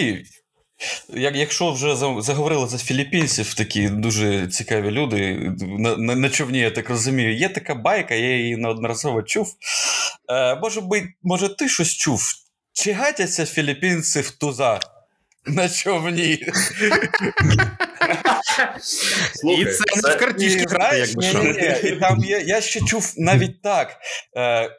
Взагалі, як, Якщо вже заговорили за філіппінців, такі дуже цікаві люди, на, на, на човні, я так розумію, є така байка, я її неодноразово чув. Е, Може, би, може, ти щось чув? Чи гатяться філіппінці в туза на човні? Слухай, І це, це не в картішки. Там я, я ще чув навіть так. Е,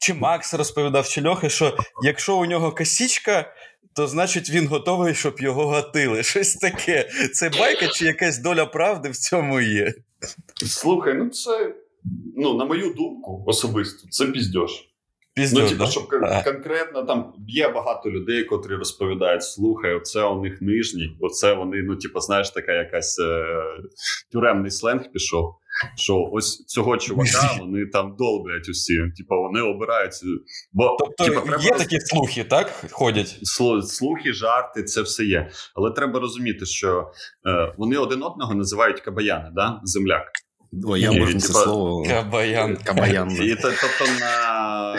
Чи Макс розповідав, чи Льоха, що якщо у нього косічка, то значить він готовий, щоб його гатили. Щось таке. Це байка чи якась доля правди в цьому є? Слухай, ну це, ну, на мою думку, особисто, це піздьош. Піздьош, ну, типу, щоб а. конкретно там є багато людей, котрі розповідають: слухай, оце у них нижній, оце вони, ну, типу, знаєш, така якась е- тюремний сленг пішов що ось цього чувака вони там долблять усі. Типа вони обирають. Бо тобто тіпа, треба є роз... такі слухи, так? Ходять? Слухи, жарти, це все є. Але треба розуміти, що е, вони один одного називають кабаяни, да? земляк. О, я можу це слово Кабаян. Кабаян. І, Тобто на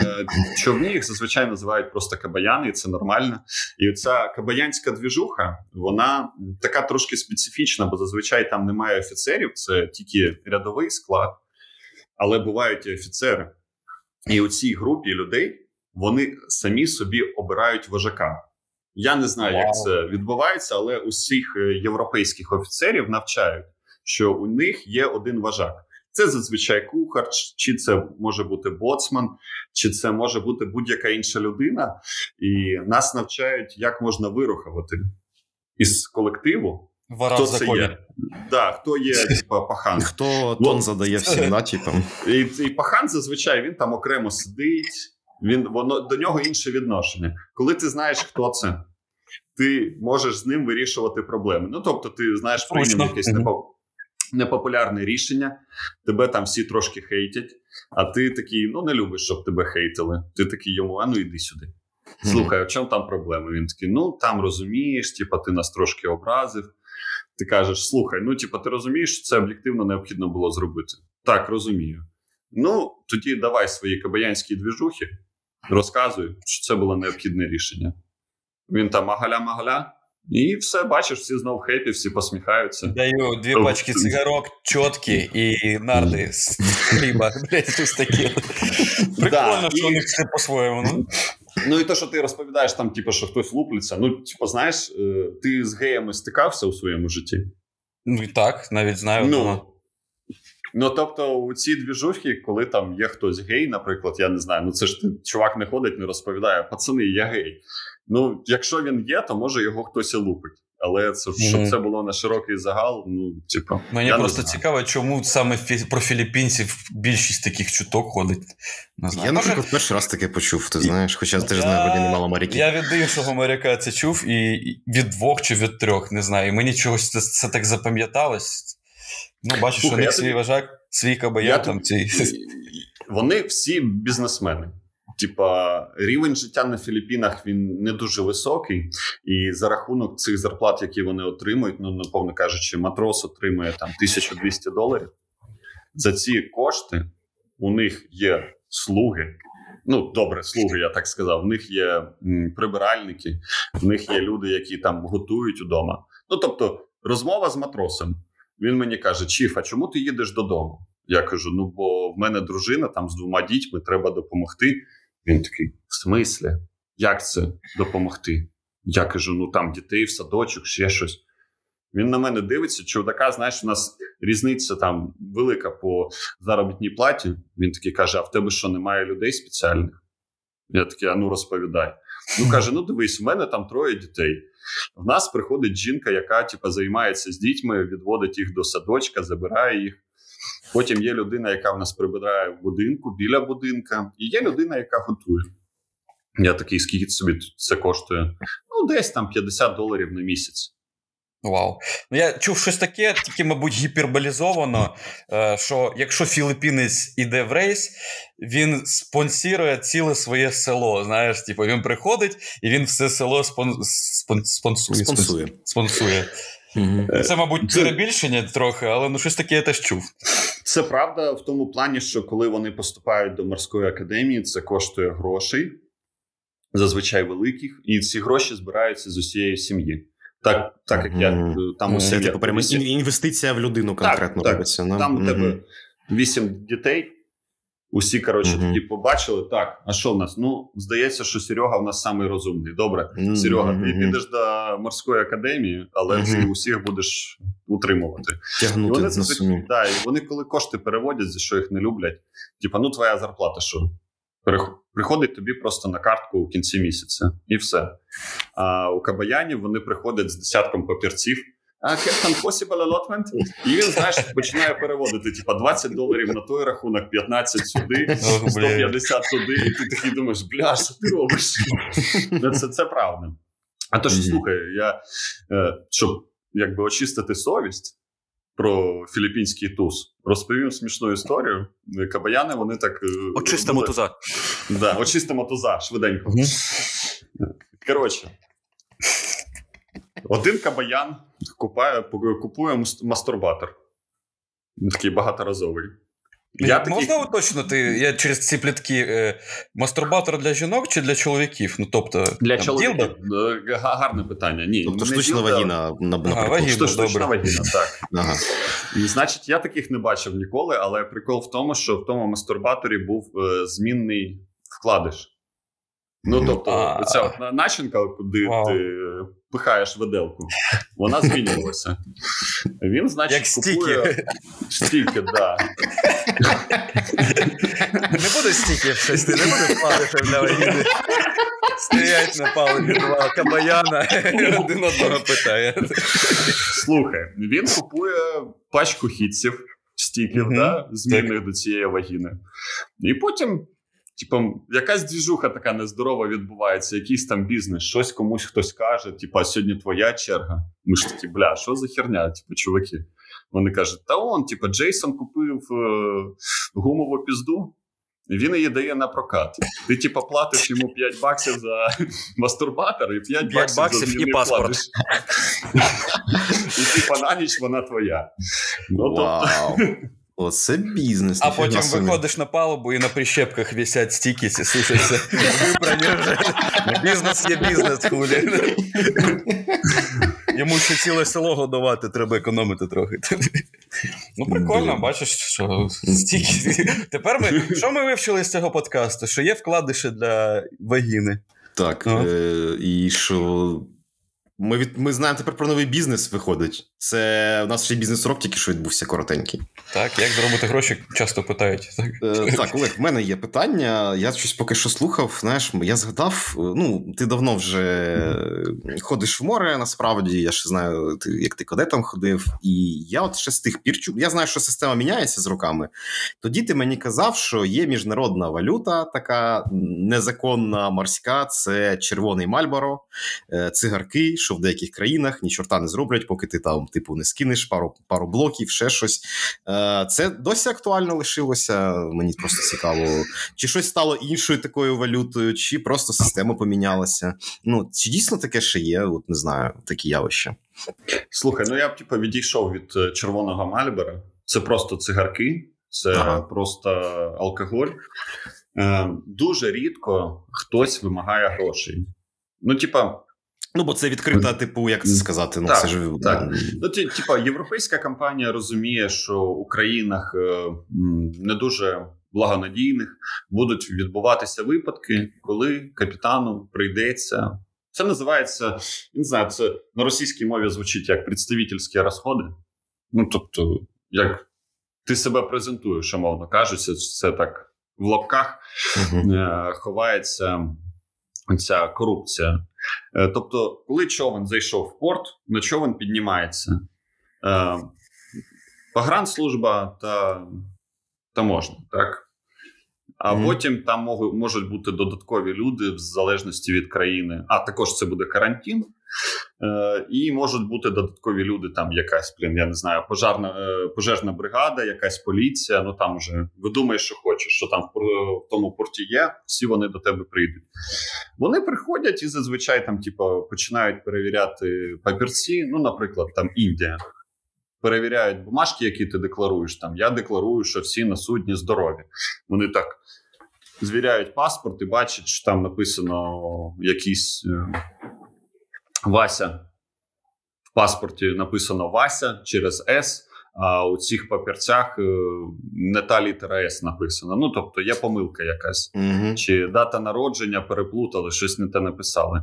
човні їх зазвичай називають просто кабаяни, і це нормально. І ця кабаянська двіжуха, вона така трошки специфічна, бо зазвичай там немає офіцерів, це тільки рядовий склад, але бувають і офіцери. І у цій групі людей вони самі собі обирають вожака. Я не знаю, як це відбувається, але усіх е, європейських офіцерів навчають що у них є один вожак. Це зазвичай кухар, чи це може бути боцман, чи це може бути будь-яка інша людина, і нас навчають, як можна вирухувати із колективу. Вара хто це є? Да, Хто є типа, пахан? Хто тон ну, задає всім натіпам? І, і пахан зазвичай він там окремо сидить, він воно до нього інше відношення. Коли ти знаєш, хто це, ти можеш з ним вирішувати проблеми. Ну тобто, ти знаєш прийняв якесь непо непопулярне рішення, тебе там всі трошки хейтять, а ти такий, ну не любиш, щоб тебе хейтили. Ти такий йому, а ну йди сюди. Слухай, а в чому там проблема? Він такий, ну там розумієш, типа ти нас трошки образив. Ти кажеш, слухай, ну типа, ти розумієш, що це об'єктивно необхідно було зробити. Так, розумію. Ну, тоді давай свої кабаянські двіжухи, розказуй, що це було необхідне рішення. Він там агаля-магаля, і все, бачиш, всі знов хепі, всі посміхаються. Даю дві пачки цигарок, чотки і нарди з хліба. Блять, щось таке. Прикольно, що у них все по-своєму. Ну Ну і те, що ти розповідаєш, там, типу, що хтось луплиться. Ну, типу, знаєш, е, ти з геями стикався у своєму житті? Ну і так, навіть знаю. Ну, Ну, тобто, у ці двіжухи, коли там є хтось гей, наприклад, я не знаю, ну це ж чувак не ходить, не розповідає, пацани, я гей. Ну, якщо він є, то може його хтось і лупить. Але це щоб mm-hmm. це було на широкий загал. Ну, типу, мені я просто цікаво, чому саме про філіппінців більшість таких чуток ходить. Не знаю. Я, наприклад, перший раз таке почув, ти знаєш, хоча ти ж знаю, вони немало моряків. Я від іншого моряка це чув, і від двох чи від трьох, не знаю. І мені чогось це, це так запам'яталось. Ну, бачиш, що у них свій вважак, свій кабаян там ці. Вони всі бізнесмени. Типа рівень життя на Філіппінах він не дуже високий, і за рахунок цих зарплат, які вони отримують, ну наповно кажучи, матрос отримує там 1200 доларів. За ці кошти у них є слуги. Ну, добре, слуги, я так сказав. У них є прибиральники, в них є люди, які там готують удома. Ну тобто, розмова з матросом. Він мені каже: Чіф, а чому ти їдеш додому? Я кажу: ну бо в мене дружина там з двома дітьми треба допомогти. Він такий: в смислі, як це допомогти? Я кажу: ну там дітей в садочок, ще щось. Він на мене дивиться, чудака, знаєш, у нас різниця там велика по заробітній платі. Він такий каже: А в тебе що, немає людей спеціальних? Я такий, а ну розповідай. Ну каже: ну дивись, у мене там троє дітей. В нас приходить жінка, яка типу, займається з дітьми, відводить їх до садочка, забирає їх. Потім є людина, яка в нас прибирає в будинку біля будинка, і є людина, яка готує. Я такий, скільки собі це коштує? Ну, десь там 50 доларів на місяць. Вау. Ну, я чув щось таке, тільки, мабуть, гіперболізовано, е, що якщо філіппінець іде в рейс, він спонсірує ціле своє село. Знаєш, типу, він приходить і він все село спон... Спон... спонсує. Спонсує. спонсує. Mm-hmm. Це, мабуть, перебільшення трохи, але ну щось таке я теж чув. Це правда в тому плані, що коли вони поступають до морської академії, це коштує грошей. зазвичай великих, і ці гроші збираються з усієї сім'ї. Так, так як я там у Це сім'ї. типу інвестиція в людину конкретно так. робиться. ну? Там у тебе вісім дітей. Усі, коротше, Мгм. тоді побачили. Так, а що в нас? Ну, здається, що Серега в нас самий розумний. Добре, Мгм. Серега, ти підеш до морської академії, але Мгм. ти усіх будеш утримувати. І вони, на сумі. да, і вони, коли кошти переводять, за що їх не люблять, типа, ну твоя зарплата що? Приходить тобі просто на картку у кінці місяця, і все. А у Кабаянів вони приходять з десятком папірців. А Captain Possible Allotment? І він, знаєш, починає переводити: типа 20 доларів на той рахунок, 15 сюди, 150 туди, і ти такий думаєш, бля, що ти робиш? Ну, Це, це правда. А то ж слухай, я е, щоб якби очистити совість про філіппінський туз, розповім смішну історію. Кабаяни, вони так. е, Очистимо були- туза. Да, очистимо туза швиденько. Коротше, один кабаян купає, купує мас- мастурбатор. Такий багаторазовий. Я такий, Можна уточнити, я через ці плітки е, мастурбатор для жінок чи для чоловіків? Ну, тобто, для там, чоловіків е, гарне питання. Ні, Тобто штучна ділда, вагіна на, на, Ага, вагіна. Штуч- штучна вагіна, так. Ага. І, значить, я таких не бачив ніколи, але прикол в тому, що в тому мастурбаторі був е, змінний вкладиш. Ну, тобто, А. оця начинка, куди ти пихаєш виделку, вона змінювалася. Він, значить, Як купує стіки. стільки, да. Не буде стіків щось, ти не буде вкладати для вагіни. Стоять на палубі два кабаяна, один одного питає. Слухай, він купує пачку хітців, стіків, Мгм. да, змінних до цієї вагіни. І потім, типу, якась двіжуха така нездорова відбувається, якийсь там бізнес, щось комусь хтось каже, типу, сьогодні твоя черга. Ми ж такі, бля, що за херня, типу, чуваки? Вони кажуть, та он, типу, Джейсон купив е, гумову пізду. Він її дає на прокат. Ти, типу, платиш йому 5 баксів за мастурбатор і 5, 5 баксів, баксів за і паспорт. вкладиш. І типа на ніч вона твоя. Ну, тобто, Вау. Оце бізнес. А потім собі. виходиш на палубу і на прищепках висять стіки, ці сушаться. Вибрані вже. Бізнес є бізнес, хулі. Йому ще ціле село годувати, треба економити трохи. Ну, прикольно, бачиш, що стільки. Тепер ми. Що ми вивчили з цього подкасту? Що є вкладиші для вагіни. Так, Ага. е, і що. Ми, від, ми знаємо тепер про новий бізнес виходить. Це у нас ще бізнес-урок тільки що відбувся коротенький. Так, як заробити гроші, часто питають. Так. Е, так, Олег, в мене є питання. Я щось поки що слухав. Знаєш, я згадав. е, Ну, ти давно вже ходиш в море, насправді. Я ще знаю, ти, як ти кадетом ходив. І я от ще з тих пір. Я знаю, що система міняється з роками. Тоді ти мені казав, що є міжнародна валюта, така незаконна морська, це червоний мальборо, е, цигарки, що в деяких країнах ні чорта не зроблять, поки ти там, типу, не скинеш пару, пару блоків, ще щось. Е, Це досі актуально лишилося. Мені просто цікаво, чи щось стало іншою такою валютою, чи просто система помінялася. Ну, чи дійсно таке ще є? От не знаю, такі явища. слухай, ну я б типу, відійшов від е, червоного мальбера. Це просто цигарки, це Ага. просто алкоголь. Е, дуже рідко хтось вимагає грошей. Ну, типа, Ну, бо це відкрита, типу, як це сказати? Ну, Так, це ж так. Ну, типа, європейська компанія розуміє, що у країнах е, не дуже благонадійних будуть відбуватися випадки, коли капітану прийдеться. Це називається, не знаю, це на російській мові звучить як представительські розходи. Ну, тобто, як ти себе презентуєш, умовно кажучи, це так в лапках е, ховається ця корупція. Е, Тобто, коли човен зайшов в порт, на човен піднімається е, погранслужба та таможня, так? А Мгм. потім там можуть, можуть бути додаткові люди в залежності від країни. А також це буде карантин. Е, і можуть бути додаткові люди, там якась, блін, я не знаю, пожарна, е, пожежна бригада, якась поліція. Ну там вже видумай, що хочеш, що там в, в тому порті є, всі вони до тебе прийдуть. Вони приходять і зазвичай там, типу, починають перевіряти папірці. Ну, наприклад, там Індія. Перевіряють бумажки, які ти декларуєш. Там я декларую, що всі на судні здорові. Вони так звіряють паспорт і бачать, що там написано якийсь е, Вася. В паспорті написано Вася через С. А у цих папірцях е, не та літера С написана. Ну, тобто є помилка якась. Угу. Чи дата народження переплутали, щось не те написали.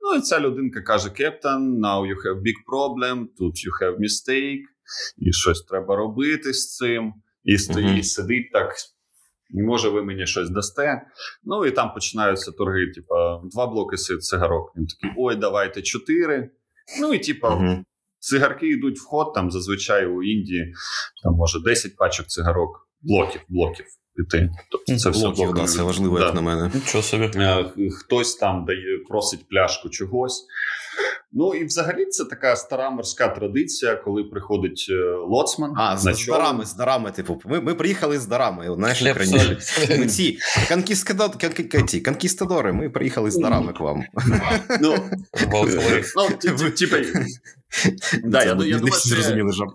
Ну, і ця людинка каже: Кептан, now you have big problem, тут you have mistake, і щось треба робити з цим. І стоїть, Мгм. сидить так. Може, ви мені щось дасте. Ну і там починаються торги. Типа, два блоки цигарок. Він такий: ой, давайте чотири. Ну і типа, Угу. цигарки йдуть в ход, там зазвичай у Індії там може 10 пачок цигарок, блоків, блоків іти. Тобто це все Блоків, да, це важливо, Да. як на мене. Нічого собі. Е, Хтось там дає, просить пляшку чогось. Ну і взагалі це така стара морська традиція, коли приходить е, лоцман. А, з, на з човен. дарами, з дарами, типу. Ми, ми приїхали з дарами. Знаєш, раніше. Ми ці конкістадо- кон- кон- ці, конкістадори, ми приїхали з дарами к вам. Ну, Волхви. Ну, Да, я, я не думаю, зрозуміли жарт.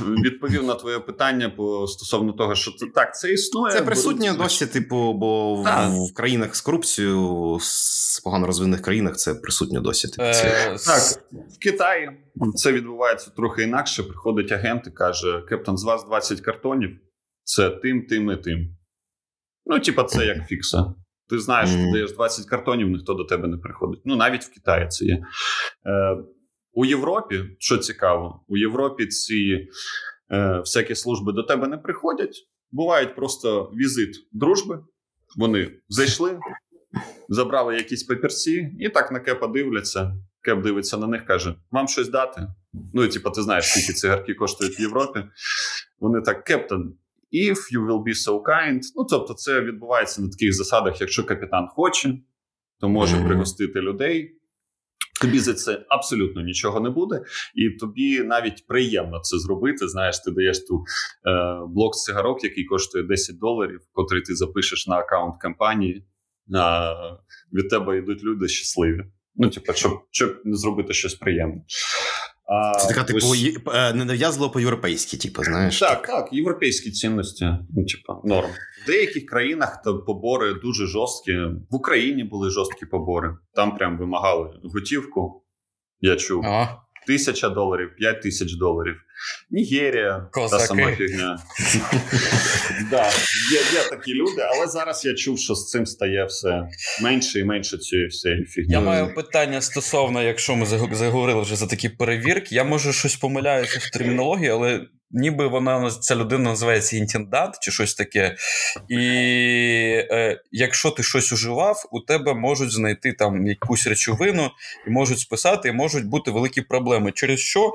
відповів на твоє питання по стосовно того, що це так, це існує. Це присутнє досі, типу, бо в, країнах з корупцією, з погано розвинених країнах це присутнє досі. Типу. Е, Так, в Китаї це відбувається трохи інакше. Приходить агент і каже: Кептан, з вас 20 картонів, це тим, тим і тим. Ну, типа, це як фікса. Ти знаєш, ти даєш 20 картонів, ніхто до тебе не приходить. Ну, навіть в Китаї це є. Е, у Європі, що цікаво, у Європі ці е, всякі служби до тебе не приходять. Бувають просто візит дружби. Вони зайшли, забрали якісь папірці, і так на кепа дивляться. Кеп дивиться на них, каже: Вам щось дати? Ну, і типу, ти знаєш, скільки цигарки коштують в Європі. Вони так, Кептен, if you will be so kind. Ну, тобто, це відбувається на таких засадах, якщо капітан хоче, то може пригостити людей. Тобі за це абсолютно нічого не буде, і тобі навіть приємно це зробити. Знаєш, ти даєш ту е, блок цигарок, який коштує 10 доларів, котрий ти запишеш на аккаунт компанії. А, від тебе йдуть люди щасливі. Ну, типу, щоб, щоб не зробити щось приємне. А, Це така, типу, ось- е, ненав'язливо по-європейськи, типу, знаєш. так, так, європейські цінності, типу, типа, норм. В деяких країнах то побори дуже жорсткі. В Україні були жорсткі побори. Там прям вимагали готівку. Я чув. О, Тисяча доларів, п'ять тисяч доларів. Нігерія, та сама фігня. да, є, є такі люди, але зараз я чув, що з цим стає все менше і менше цієї всієї фігні. Я маю питання стосовно, якщо ми заговорили вже за такі перевірки. Я може щось помиляюся в термінології, але ніби вона ця людина називається інтендант чи щось таке. І е, якщо ти щось уживав, у тебе можуть знайти там якусь речовину і можуть списати, і можуть бути великі проблеми. Через що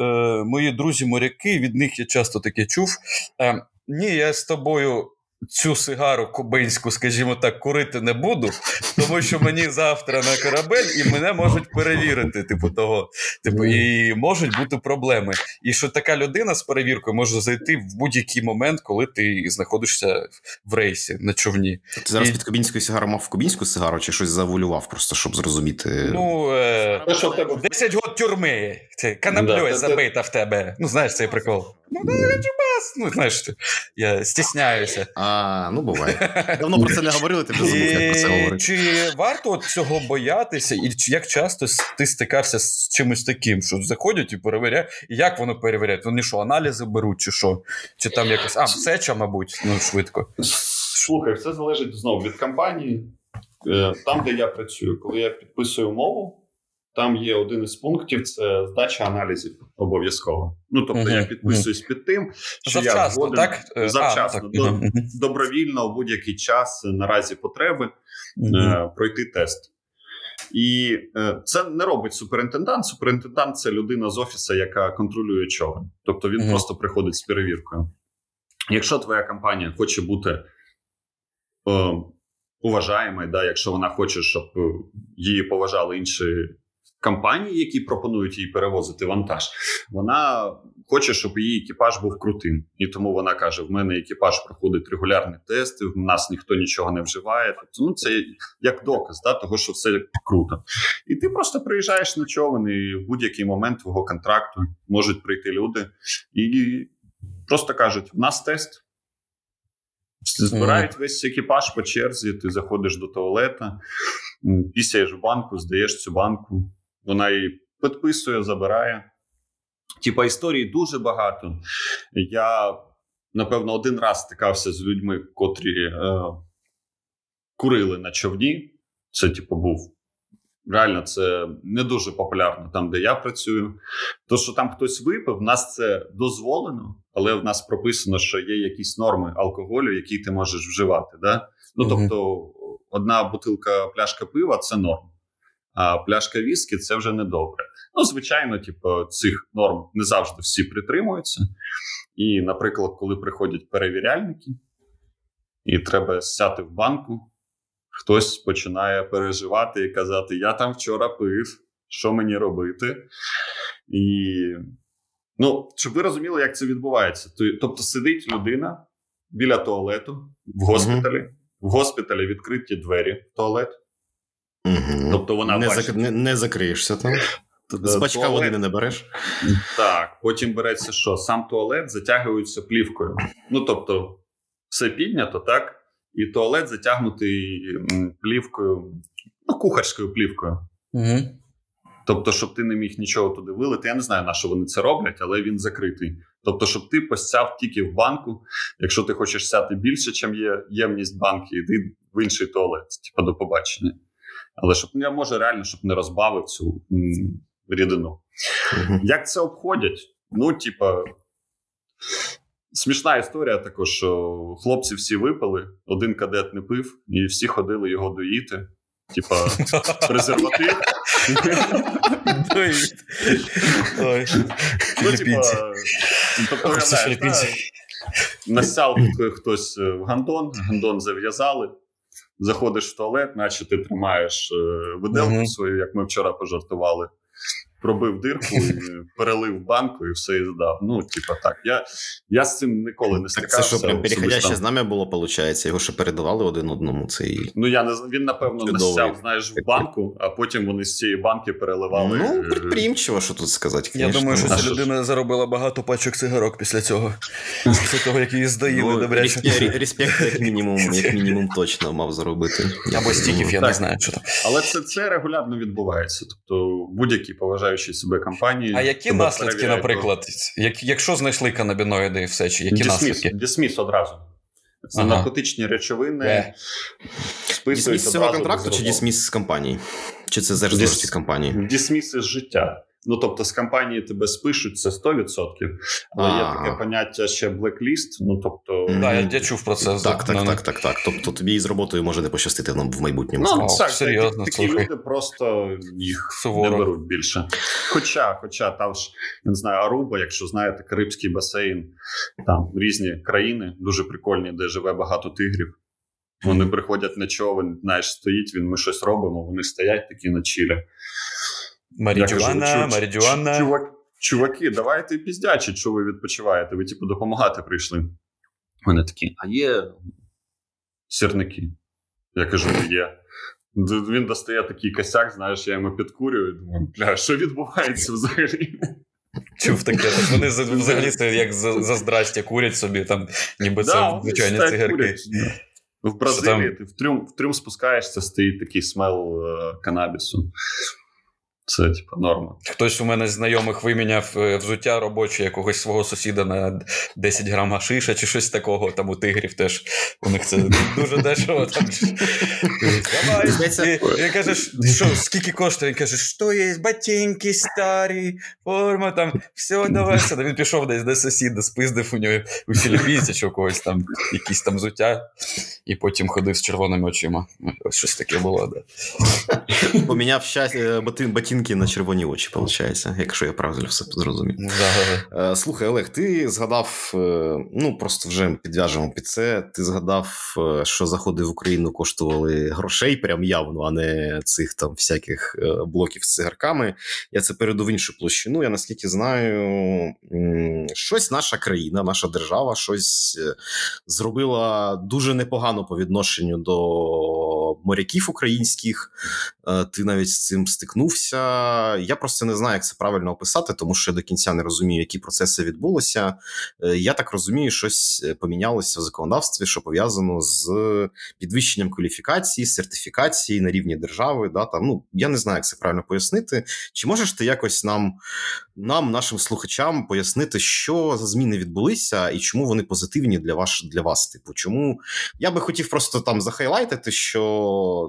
е, мої друзі-моряки, від них я часто таке чув. Е, ні, я з тобою. Цю сигару кубинську, скажімо так, курити не буду, тому що мені завтра на корабель і мене можуть перевірити, типу того. Типу, і можуть бути проблеми. І що така людина з перевіркою може зайти в будь-який момент, коли ти знаходишся в рейсі на човні. Ти зараз І- під кубінською сигарою мав кубінську сигару чи щось завулював, просто щоб зрозуміти. Ну, е, Те, що в тебе 10 год тюрми. Це- забита в тебе. Ну, знаєш цей прикол. Ну, да, я чубас. Ну, знаєш, ти- я стісняюся. А, ну буває. Давно про це не говорили, ти вже забув, як про це говорити. Чи варто от цього боятися, і чи- як часто с- ти стикався з чимось таким, що заходять і перевіряють, і як воно перевіряють? Вони що, аналізи беруть, чи що? Чи там якось. А, сеча, мабуть, ну швидко. Слухай, все залежить знову від компанії. Е, Там, де я працюю, коли я підписую мову, там є один із пунктів це здача аналізів обов'язково. Ну тобто Мгм, я підписуюсь під тим, що я Завчасно, згоден так? Е, завчасно, а, так. до- добровільно у будь-який час на разі потреби е, пройти тест. І е, це не робить суперінтендант. Суперінтендант це людина з офісу, яка контролює човен. Тобто він Мгм. просто приходить з перевіркою. Якщо твоя компанія хоче бути е, уважаємою, да, якщо вона хоче, щоб е, її поважали інші компанії, які пропонують їй перевозити вантаж, вона хоче, щоб її екіпаж був крутим. І тому вона каже: в мене екіпаж проходить регулярні тести, в нас ніхто нічого не вживає. Тобто, ну це як доказ да, того, що все круто. І ти просто приїжджаєш на човен, і в будь-який момент твого контракту можуть прийти люди і просто кажуть: у нас тест. Збирають весь екіпаж по черзі, ти заходиш до туалета, пісяєш в банку, здаєш цю банку, вона її підписує, забирає. Типа історій дуже багато. Я, напевно, один раз стикався з людьми, котрі е, курили на човні. Це, типу, був. Реально, це не дуже популярно там, де я працюю. То, що там хтось випив, в нас це дозволено, але в нас прописано, що є якісь норми алкоголю, які ти можеш вживати. Да? Ну, тобто, одна бутилка пляшка пива це норм, а пляшка віскі це вже недобре. Ну, звичайно, типу, цих норм не завжди всі притримуються. І, наприклад, коли приходять перевіряльники, і треба сяти в банку, хтось починає переживати і казати: Я там вчора пив, що мені робити? І ну, щоб ви розуміли, як це відбувається. Тобто сидить людина біля туалету в госпіталі, в госпіталі відкриті двері в туалет. Угу. Тобто вона не, зак... не, не закриєшся там. З бачка Туалет- води не набереш. Так, потім береться що? Сам туалет затягується плівкою. Ну тобто, все піднято, так? І туалет затягнутий плівкою, ну, кухарською плівкою. Угу. Тобто, щоб ти не міг нічого туди вилити. Я не знаю, на що вони це роблять, але він закритий. Тобто, щоб ти посяв тільки в банку. Якщо ти хочеш сяти більше, чим є ємність банки, йди в інший туалет, типу до побачення. Але щоб я може реально, щоб не розбавив цю м, рідину. Як це обходять? Ну, типа, смішна історія також, що хлопці всі випили, один кадет не пив, і всі ходили його доїти. Типа, презерватив. Ну, типа, тобто, насяв хтось е, в гандон, гандон зав'язали. Заходиш в туалет, наче ти тримаєш виделку виделку Мгм. свою, як ми вчора пожартували. Пробив дирку, перелив банку і все і здав. Ну, типа так. Я, я з цим ніколи не Так стикався. це що, прям переходяще знам'я було, виходить? Його ще передавали один одному. Цей... Ну, я не знаю, він, напевно, насяв, знаєш, в банку, а потім вони з цієї банки переливали. Ну, е, предприємчиво, що тут сказати. Я думаю, що ця людина заробила багато пачок цигарок після цього. Після того, як її здаїли Ну, добряче. респект, як мінімум, як мінімум, точно мав заробити. Або стіків, я Так. не знаю, що там. Але це, це регулярно відбувається. Тобто будь-які поважаючі себе компанії. А які наслідки, наприклад, як, якщо знайшли канабіноїди і все, чи які Дісміс, наслідки? Дисміс одразу. Це Ага. наркотичні речовини. Е. Списують Дісміс з цього контракту чи дісміс з компанії? Чи це завжди Діс- з компанії? Дісміс із життя. Ну, тобто, з компанії тебе спишуть, це 100%. Але є таке поняття ще блекліст. Ну, тобто. Так, я, я чув про це. Так, так, Ну, так, так, так. Тобто тобі із роботою може не пощастити нам в майбутньому. Ну, О, так, серйозно, такі, такі слухай. люди просто їх Суворо. не беруть більше. Хоча, хоча там ж я не знаю, Аруба, якщо знаєте, Карибський басейн, там різні країни, дуже прикольні, де живе багато тигрів. Вони приходять на човен, знаєш, стоїть він, ми щось робимо, вони стоять такі на чілі. Я кажу, Марідюана, «Чу- чу- марідюана. Чувак, чуваки, давайте піздячі, що ви відпочиваєте. Ви, типу, допомагати прийшли. Вони такі, а є сірники. Я кажу, є. Він достає такий косяк, знаєш, я йому підкурюю і думаю, бля, що відбувається взагалі? Чув таке. Так вони взагалі це як за, за здрастя курять собі, там, ніби це Да, звичайні цигарки. курять. В Бразилії ти в трюм, в трюм спускаєшся, стоїть такий смел е, канабісу. Це, типу, норма. Хтось у мене з знайомих виміняв е, взуття робоче якогось свого сусіда на 10 грам гашиша чи щось такого. Там у тигрів теж у них це дуже дешево. Там. Давай, він каже, що скільки коштує? Він каже, що є ботинки старі, форма там, все, давай. все. Він пішов десь до сусіда, спиздив у нього у філіппінці чи у когось там якісь там взуття, і потім ходив з червоними очима. Ось щось таке було. Да. Поміняв щастя, ботин, ботинки на червоні очі, виходить, якщо я правильно все зрозумів. Да. Е, Слухай, Олег, ти згадав, е, ну просто вже підв'яжемо під це. Ти згадав, е, що заходи в Україну коштували грошей, прям явно, а не цих там всяких блоків з цигарками. Я це перейду в іншу площину. Я наскільки знаю, щось наша країна, наша держава, щось зробила дуже непогано по відношенню до моряків українських. Е, ти навіть з цим стикнувся. Я просто не знаю, як це правильно описати, тому що я до кінця не розумію, які процеси відбулися. Е, я так розумію, щось помінялося в законодавстві, що пов'язано з підвищенням кваліфікації, сертифікації на рівні держави. Да, там, ну, Я не знаю, як це правильно пояснити. Чи можеш ти якось нам, нам, нашим слухачам, пояснити, що за зміни відбулися і чому вони позитивні для вас, для вас? Типу, чому я би хотів просто там захайлайтити, що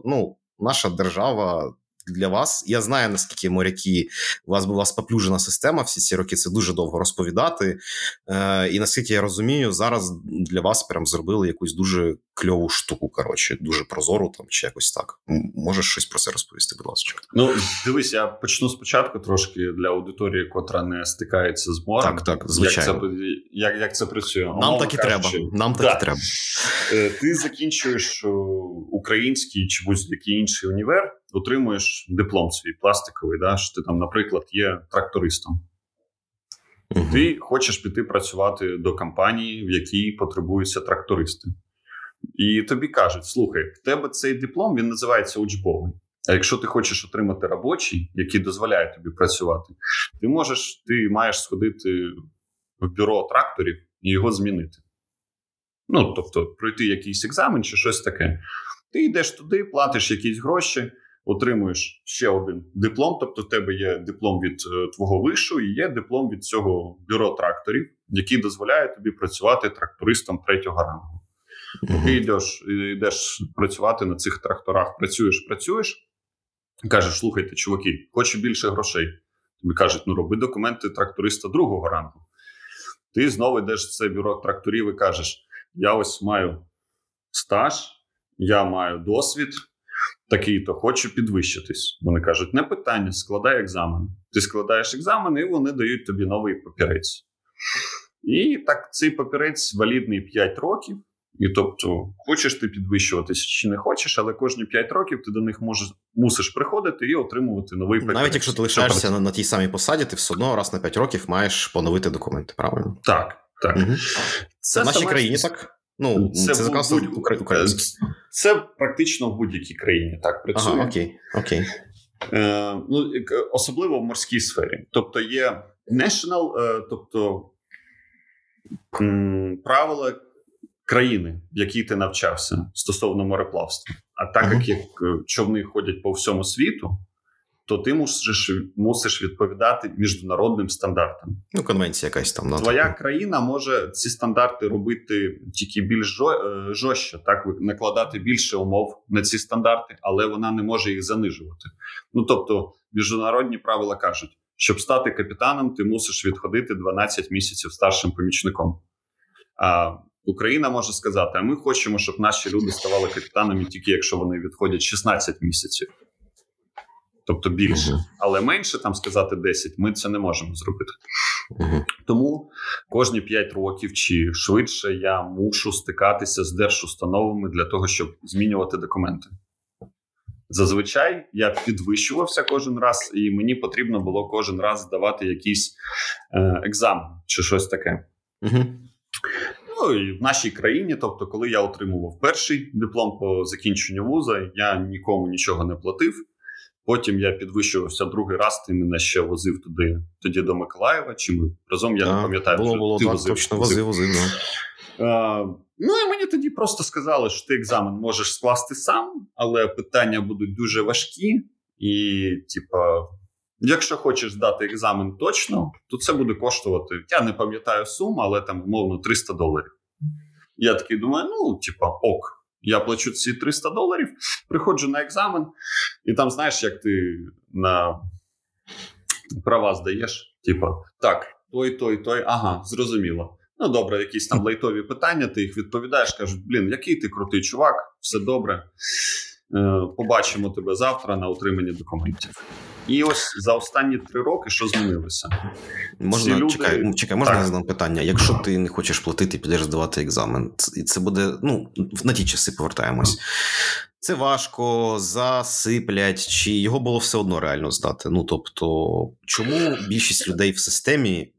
ну, наша держава для вас. Я знаю, наскільки моряки у вас була споплюжена система всі ці роки. Це дуже довго розповідати. Е, І наскільки я розумію, зараз для вас прям зробили якусь дуже кльову штуку. Коротше, дуже прозору там чи якось так. Можеш щось про це розповісти, будь ласка. Ну дивись, я почну спочатку трошки для аудиторії, котра не стикається з морем. Так, так, звичайно. Як це, як, як це працює? Нам Умовно так і кажучи, треба. Нам так да. і треба. Е, ти закінчуєш е, український чи будь-який інший універ отримуєш диплом свій пластиковий, да, що ти там, наприклад, є трактористом. Ти хочеш піти працювати до компанії, в якій потребуються трактористи. І тобі кажуть: слухай, в тебе цей диплом він називається учбовий. А якщо ти хочеш отримати робочий, який дозволяє тобі працювати, ти можеш, ти маєш сходити в бюро тракторів і його змінити. Ну, тобто, пройти якийсь екзамен чи щось таке. Ти йдеш туди, платиш якісь гроші, отримуєш ще один диплом. Тобто, в тебе є диплом від е, твого вишу і є диплом від цього бюро тракторів, який дозволяє тобі працювати трактористом третього рангу. Ти йдеш, йдеш працювати на цих тракторах, працюєш, працюєш, кажеш, слухайте, чуваки, хочу більше грошей. Тобі кажуть, ну роби документи тракториста другого рангу. Ти знову йдеш в це бюро тракторів і кажеш: я ось маю стаж, я маю досвід, такий-то хочу підвищитись. Вони кажуть, не питання, складай екзамен. Ти складаєш екзамен, і вони дають тобі новий папірець. І так цей папірець валідний 5 років. І тобто, хочеш ти підвищуватися чи не хочеш, але кожні 5 років ти до них можеш, мусиш приходити і отримувати новий папірець. Навіть якщо ти лишаєшся на, на тій самій посаді, ти все одно раз на 5 років маєш поновити документи, правильно? Так, так. Угу. Це в нашій саме... країні так? Ну, Це, це законодавство українське. Це практично в будь-якій країні так працює. Ага, окей, окей. Е, ну, Особливо в морській сфері. Тобто є national, е, тобто м, правила країни, в якій ти навчався стосовно мореплавства. А так uh-huh. як, як е, човни ходять по всьому світу, то ти мусиш мусиш відповідати міжнародним стандартам. Ну, конвенція якась там на твоя країна може ці стандарти робити тільки більш е, жорстче, так накладати більше умов на ці стандарти, але вона не може їх занижувати. Ну тобто, міжнародні правила кажуть, щоб стати капітаном, ти мусиш відходити 12 місяців старшим помічником. А Україна може сказати: а ми хочемо, щоб наші люди ставали капітанами тільки якщо вони відходять 16 місяців тобто більше, uh-huh. але менше там сказати 10, ми це не можемо зробити. Uh-huh. Тому кожні 5 років чи швидше я мушу стикатися з держустановами для того, щоб змінювати документи. Зазвичай я підвищувався кожен раз, і мені потрібно було кожен раз здавати якийсь е, екзамен чи щось таке. Uh-huh. Ну і в нашій країні, тобто, коли я отримував перший диплом по закінченню вуза, я нікому нічого не платив. Потім я підвищувався другий раз, ти мене ще возив туди, тоді до Миколаєва. Чи ми разом я так, не пам'ятаю, було, було, ти так, возив. Точно возив, возив, да. А, Ну і мені тоді просто сказали, що ти екзамен можеш скласти сам, але питання будуть дуже важкі, і, типа, якщо хочеш здати екзамен точно, то це буде коштувати. Я не пам'ятаю суму, але там умовно 300 доларів. Я такий думаю, ну, типа, ок. Я плачу ці 300 доларів, приходжу на екзамен, і там, знаєш, як ти на права здаєш, типа, так, той, той, той, ага, зрозуміло. Ну, добре, якісь там лайтові питання, ти їх відповідаєш, кажуть, блін, який ти крутий чувак, все добре. Е, побачимо тебе завтра на отриманні документів. І ось за останні три роки що змінилося? Можна люди... чекай, чекай, можна задам питання. Якщо ти не хочеш платити, підеш здавати екзамен, і це буде ну на ті часи повертаємось. Це важко, засиплять, чи його було все одно реально здати. Ну тобто, чому більшість людей в системі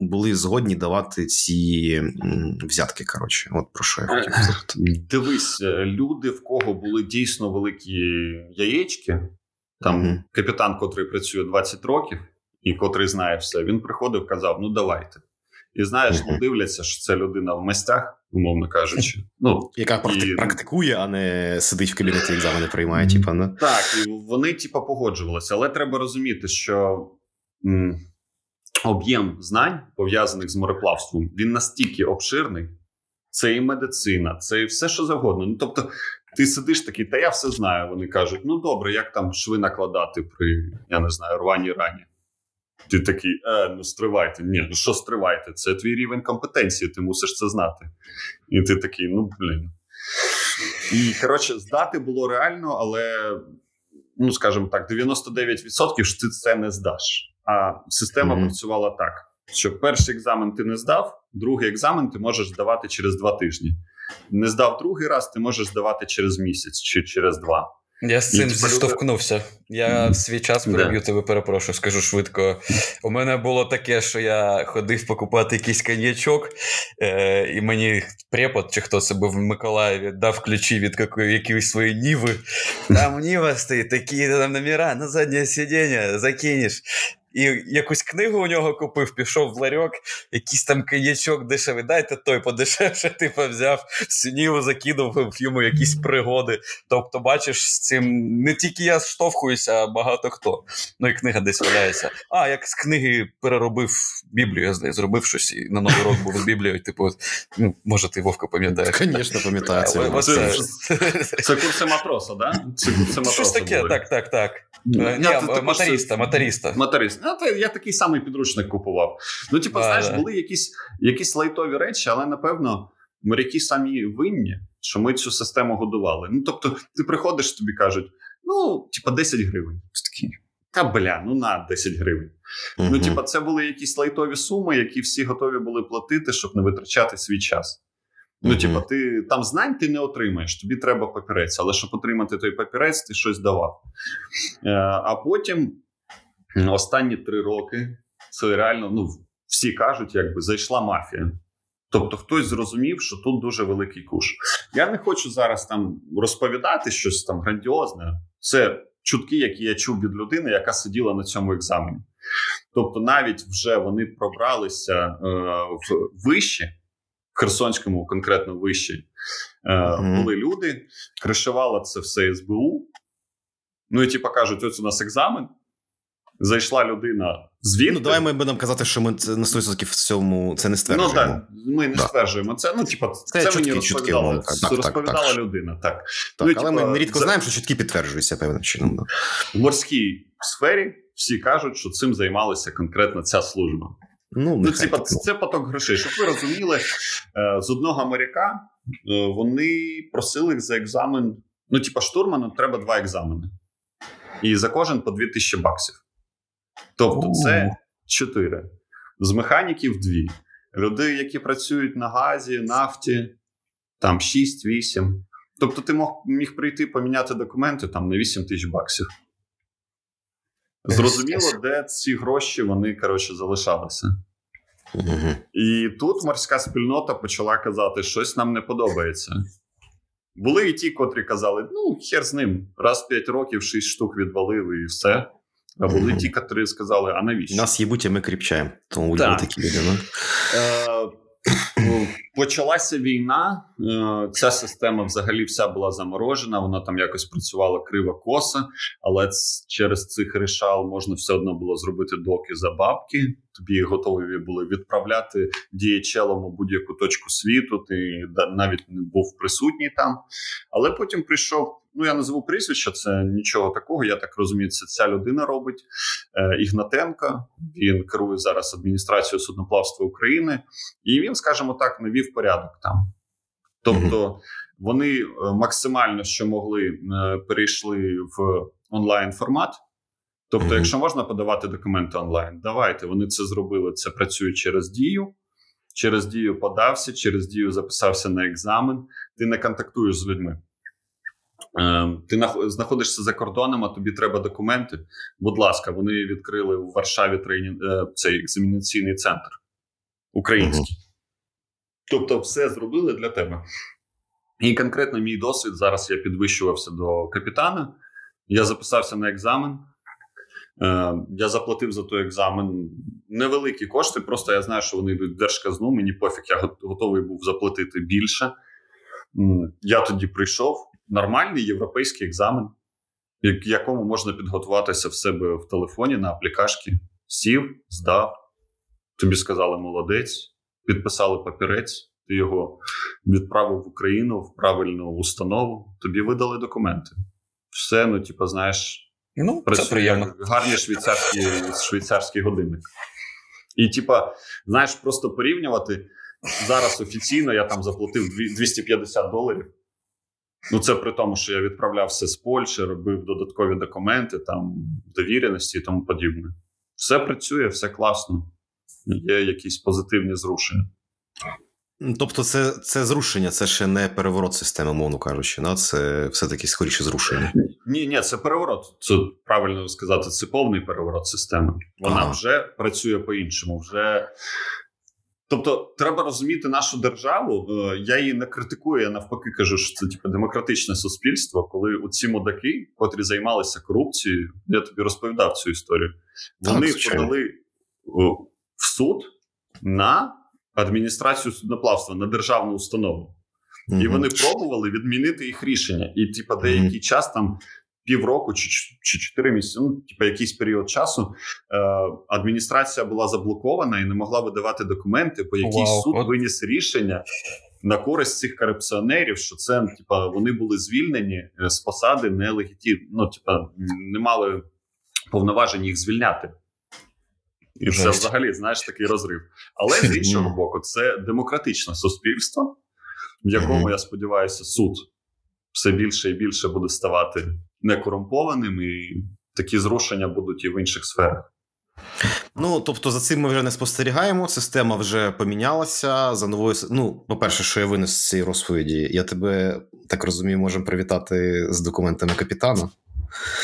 були згодні давати ці взятки. Коротше, от про що я хотів сказати. Дивись, е, люди, в кого були дійсно великі яєчки, там mm капітан, котрий працює 20 років і котрий знає все, він приходив, казав: ну давайте. І знаєш, ну дивляться, що це людина в мастях, умовно кажучи. Ну, Яка і... практикує, а не сидить в кабінеті екзамени приймає. Типа, не? Так, і вони, типа, погоджувалися. Але треба розуміти, що м, об'єм знань, пов'язаних з мореплавством, він настільки обширний. Це і медицина, це і все, що завгодно. Ну, тобто, ти сидиш такий, та я все знаю. Вони кажуть: ну добре, як там шви накладати при я не знаю, рваній рані. Ти такий, е, ну стривайте. Ні, ну що стривайте? Це твій рівень компетенції, ти мусиш це знати. І ти такий, ну блін. І коротше, здати було реально, але, ну скажімо так, 99% що ти це не здаш. А система mm-hmm. працювала так: що перший екзамен ти не здав, другий екзамен ти можеш здавати через два тижні. Не здав другий раз, ти можеш здавати через місяць чи через два. Я з цим зіштовхнувся. Я в свій час переб'ю тебе, перепрошую, скажу швидко. У мене було таке, що я ходив покупати якийсь коньячок, е, і мені препод, чи хто був в Миколаєві, дав ключі від якоїсь своєї ніви. Там ніва стоїть, такі там номера на заднє сидіння закинеш. І якусь книгу у нього купив, пішов в ларьок, якийсь там коньячок дешевий. Дайте той подешевше, типу, взяв, синіву закинув йому якісь пригоди. Тобто, бачиш, з цим не тільки я штовхуюся, а багато хто. Ну і книга десь валяється. А як з книги переробив Біблію, я знаю, зробив щось і на новий рок був з Біблією. Типу, ну, може, ти Вовка пам'ятаєш. Звісно, пам'ятаю. Це, це курси матроса, да? Це курси матроса. Щось таке, так, так, так. Ні, моториста, моториста. Моторист. А, я такий самий підручник купував. Ну, типу, знаєш, були якісь якісь лайтові речі, але напевно моряки самі винні, що ми цю систему годували. Ну, тобто, ти приходиш, тобі кажуть, ну, типа, 10 гривень. Такий, Та бля, ну на 10 гривень. Uh-huh. Ну, типа, це були якісь лайтові суми, які всі готові були платити, щоб не витрачати свій час. Ну, uh-huh. типа, ти там знань ти не отримаєш, тобі треба папірець, але щоб отримати той папірець, ти щось давав. Е, А потім останні три роки це реально ну, всі кажуть, якби зайшла мафія. Тобто хтось зрозумів, що тут дуже великий куш. Я не хочу зараз там розповідати щось там грандіозне. Це чутки, які я чув від людини, яка сиділа на цьому екзамені. Тобто, навіть вже вони пробралися е, в вище, в Херсонському, конкретно вище, е, mm-hmm. були люди, кришувало це все СБУ. Ну і ті покажуть: ось у нас екзамен зайшла людина звідти. Ну, давай ми будемо казати, що ми це на 100% в цьому це не стверджуємо. Ну так, ми не да. стверджуємо це. Ну, типа, це, це чутки, мені розповідала, чутки, так, розповідала так, людина. Так, так ну, але типа, ми нерідко за... знаємо, що чутки підтверджуються певним чином. В морській сфері всі кажуть, що цим займалася конкретно ця служба. Ну, ну типа, це, це поток грошей. Щоб ви розуміли, е, з одного моряка е, вони просили за екзамен. Ну, типа, штурману треба два екзамени. І за кожен по 2000 баксів. Тобто, це чотири. З механіків дві. Люди, які працюють на газі, нафті, там 6-8. Тобто, ти мог, міг прийти поміняти документи там на 8 тисяч баксів. Зрозуміло, де ці гроші вони коротше, залишалися. І тут морська спільнота почала казати, що щось нам не подобається. Були і ті, котрі казали: ну, хер з ним, раз в 5 років 6 штук відвалили, і все. А були ті, які сказали, а навіщо? Нас їбуть, а ми кріпчаємо. Тому так. такі люди. Ну? Почалася війна, е, ця система взагалі вся була заморожена. Вона там якось працювала крива коса, але через цих рішал можна все одно було зробити доки за бабки. Тобі готові були відправляти діячелом у будь-яку точку світу. Ти навіть не був присутній там. Але потім прийшов ну я назву прізвище, це нічого такого. Я так розумію, це ця людина робить е, Ігнатенко. Він керує зараз адміністрацією судноплавства України, і він, скажімо так, навів порядок там. Тобто вони е, максимально що могли е, перейшли в онлайн формат. Тобто, якщо можна подавати документи онлайн, давайте вони це зробили. Це працює через дію. Через дію подався, через дію записався на екзамен. Ти не контактуєш з людьми. Ем, ти знаходишся за кордоном, а тобі треба документи. Будь ласка, вони відкрили у Варшаві тренінг, е, цей екзамінаційний центр. українські. Тобто, все зробили для тебе. І конкретно мій досвід зараз я підвищувався до капітана. Я записався на екзамен. Е, Я заплатив за той екзамен невеликі кошти. Просто я знаю, що вони йдуть в держказну. Мені пофіг, я готовий був заплатити більше. Я тоді прийшов нормальний європейський екзамен, якому можна підготуватися в себе в телефоні на аплікашки. Сів, здав. Тобі сказали молодець, підписали папірець, ти його відправив в Україну в правильну установу, тобі видали документи. Все, ну, типу, знаєш, ну, це приємно. гарний швейцарський швейцарський годинник. І, типа, знаєш, просто порівнювати. Зараз офіційно я там заплатив 250 доларів. Ну, це при тому, що я відправлявся з Польщі, робив додаткові документи, там довіреності і тому подібне. Все працює, все класно. Є якісь позитивні зрушення. Тобто, це це зрушення, це ще не переворот системи, мовно кажучи, да? це все-таки скоріше зрушення. Ні, ні, це переворот. Це правильно сказати, це повний переворот системи. Вона ага. вже працює по-іншому. вже... Тобто, треба розуміти нашу державу. Е, я її не критикую, я навпаки кажу, що це типу, демократичне суспільство, коли ці мудаки, котрі займалися корупцією, я тобі розповідав цю історію. Вони так, подали в суд на адміністрацію судноплавства на державну установу. Mm-hmm. І вони пробували відмінити їх рішення. І, типа, деякий mm-hmm. час там. Півроку чи чи чотири місяці, ну типу якийсь період часу е, адміністрація була заблокована і не могла видавати документи, по якій wow. суд От... виніс рішення на користь цих корупціонерів, що це типа вони були звільнені е, з посади нелегітимно, ну типа не мали повноважень їх звільняти. І це взагалі знаєш такий розрив. Але з іншого боку, це демократичне суспільство, в якому, я сподіваюся, суд все більше і більше буде ставати некорумпованим, і такі зрушення будуть і в інших сферах. Ну, тобто, за цим ми вже не спостерігаємо. Система вже помінялася. За новою Ну, по-перше, що я винес з цієї розповіді, я тебе так розумію, можемо привітати з документами капітана.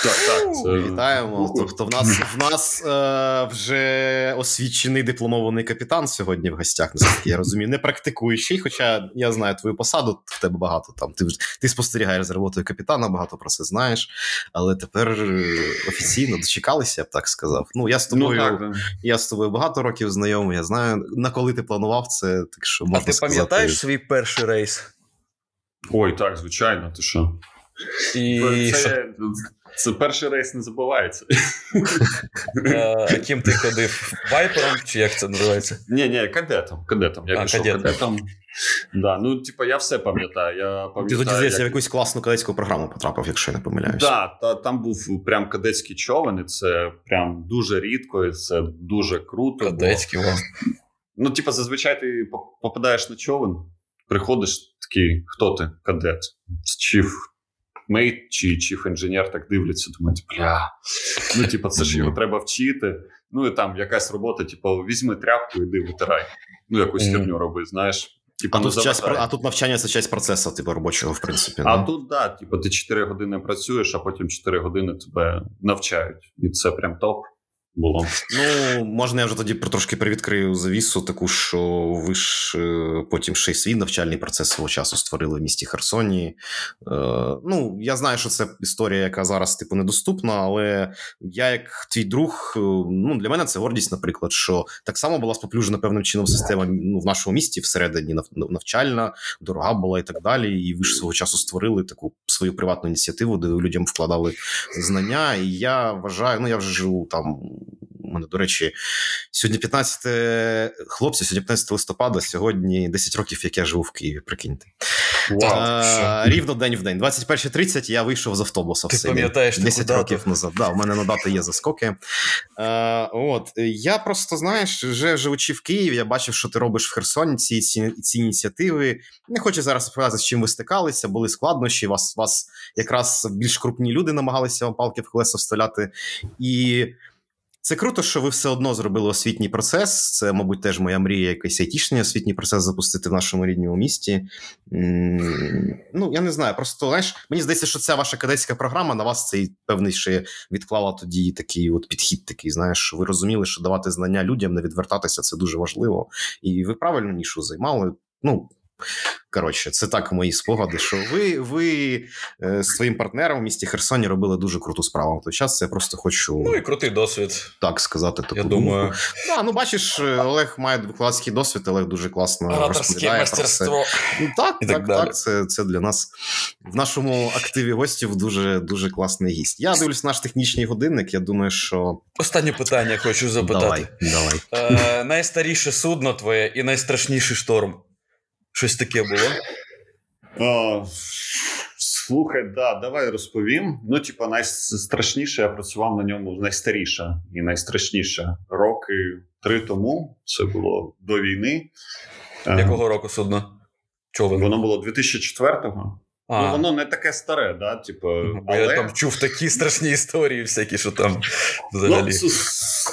Так, так. Це... Вітаємо. Тобто, в нас в нас е, вже освічений дипломований капітан сьогодні в гостях. Наскільки я розумію, не практикуючий, хоча я знаю твою посаду, в тебе багато там. Ти ти спостерігаєш за роботою капітана, багато про це знаєш. Але тепер е, офіційно дочекалися, я б так сказав. Ну, я з тобою ну, так, я з тобою багато років знайомий, я знаю, на коли ти планував це, так що можна А ти сказати... пам'ятаєш свій перший рейс? Ой, так, звичайно, ти що? І... Це, це перший рейс не забувається. А Ким ти ходив? Вайпером? Чи як це називається? Ні, ні, кадетом. кадетом. Я а, пішов кадет. кадетом. Да, Ну, типа, я все пам'ятаю. Я пам'ятаю Ти тоді здається, як... в якусь класну кадетську програму потрапив, якщо я не помиляюся. Так, да, та, там був прям кадетський човен, і це прям дуже рідко, і це дуже круто. Кадетський, бо... Ну, типа, зазвичай ти попадаєш на човен, приходиш такий, хто ти? Кадет. Чіф мейт чи чіф інженер так дивляться, думають, бля, ну типу, це ж його треба вчити. Ну і там якась робота, типу, візьми тряпку, іди витирай. Ну, якусь херню роби, знаєш. Типу, а, тут час, а тут навчання це часть процесу, типу, робочого, в принципі. А не? тут, да, типу, ти 4 години працюєш, а потім 4 години тебе навчають. І це прям топ було. Ну, можна я вже тоді трошки привідкрию завісу, таку, що ви ж е, потім ще й свій навчальний процес свого часу створили в місті Херсоні. Е, ну, я знаю, що це історія, яка зараз типу недоступна, але я, як твій друг, е, ну для мене це гордість, наприклад, що так само була споплюжена певним чином система ну, в нашому місті всередині навчальна, дорога була і так далі. І ви ж свого часу створили таку свою приватну ініціативу, де людям вкладали знання. І я вважаю, ну я вже живу там у мене, до речі, сьогодні 15 хлопці, сьогодні 15 листопада, сьогодні 10 років, як я живу в Києві, прикиньте. Wow, а, рівно день в день. 21.30 я вийшов з автобуса. Ти пам'ятаєш 10 років дату? назад. Да, У мене на дати є заскоки. А, от, Я просто, знаєш, вже живучи в Києві, я бачив, що ти робиш в Херсоні ці ці, ці ініціативи. Не хочу зараз розповідати, з чим ви стикалися, були складнощі. Вас вас якраз більш крупні люди намагалися вам палки в колеса вставляти. І Це круто, що ви все одно зробили освітній процес. Це, мабуть, теж моя мрія, якийсь айтішний освітній процес запустити в нашому рідному місті. Ну, я не знаю, просто знаєш, мені здається, що ця ваша кадетська програма на вас цей певний ще відклала тоді такий от підхід, такий, знаєш, що ви розуміли, що давати знання людям, не відвертатися це дуже важливо. І ви правильно нішу займали. Ну, Коротше, це так мої спогади, що ви ви е, з своїм партнером в місті Херсоні робили дуже круту справу. В той час це я просто хочу ну і крутий досвід. Так сказати. Я думаю. Да, ну бачиш, е, Олег має викладацький досвід, Олег дуже класно розповідає мастерство. Ну, Так, і так, так, так. Це це для нас в нашому активі гостів дуже дуже класний гість. Я дивлюсь наш технічний годинник. Я думаю, що останнє питання хочу запитати. Давай, давай. Е, Найстаріше судно твоє і найстрашніший шторм. Щось таке було? О, слухай, да, давай розповім. Ну, типа, найстрашніше я працював на ньому найстаріше і найстрашніше. Роки три тому це було до війни. Е, Якого року судно? Човен? Воно було 2004-го. А. Ну, воно не таке старе, да? Типу, але... Я там чув такі страшні історії, всякі, що там взагалі. Ну,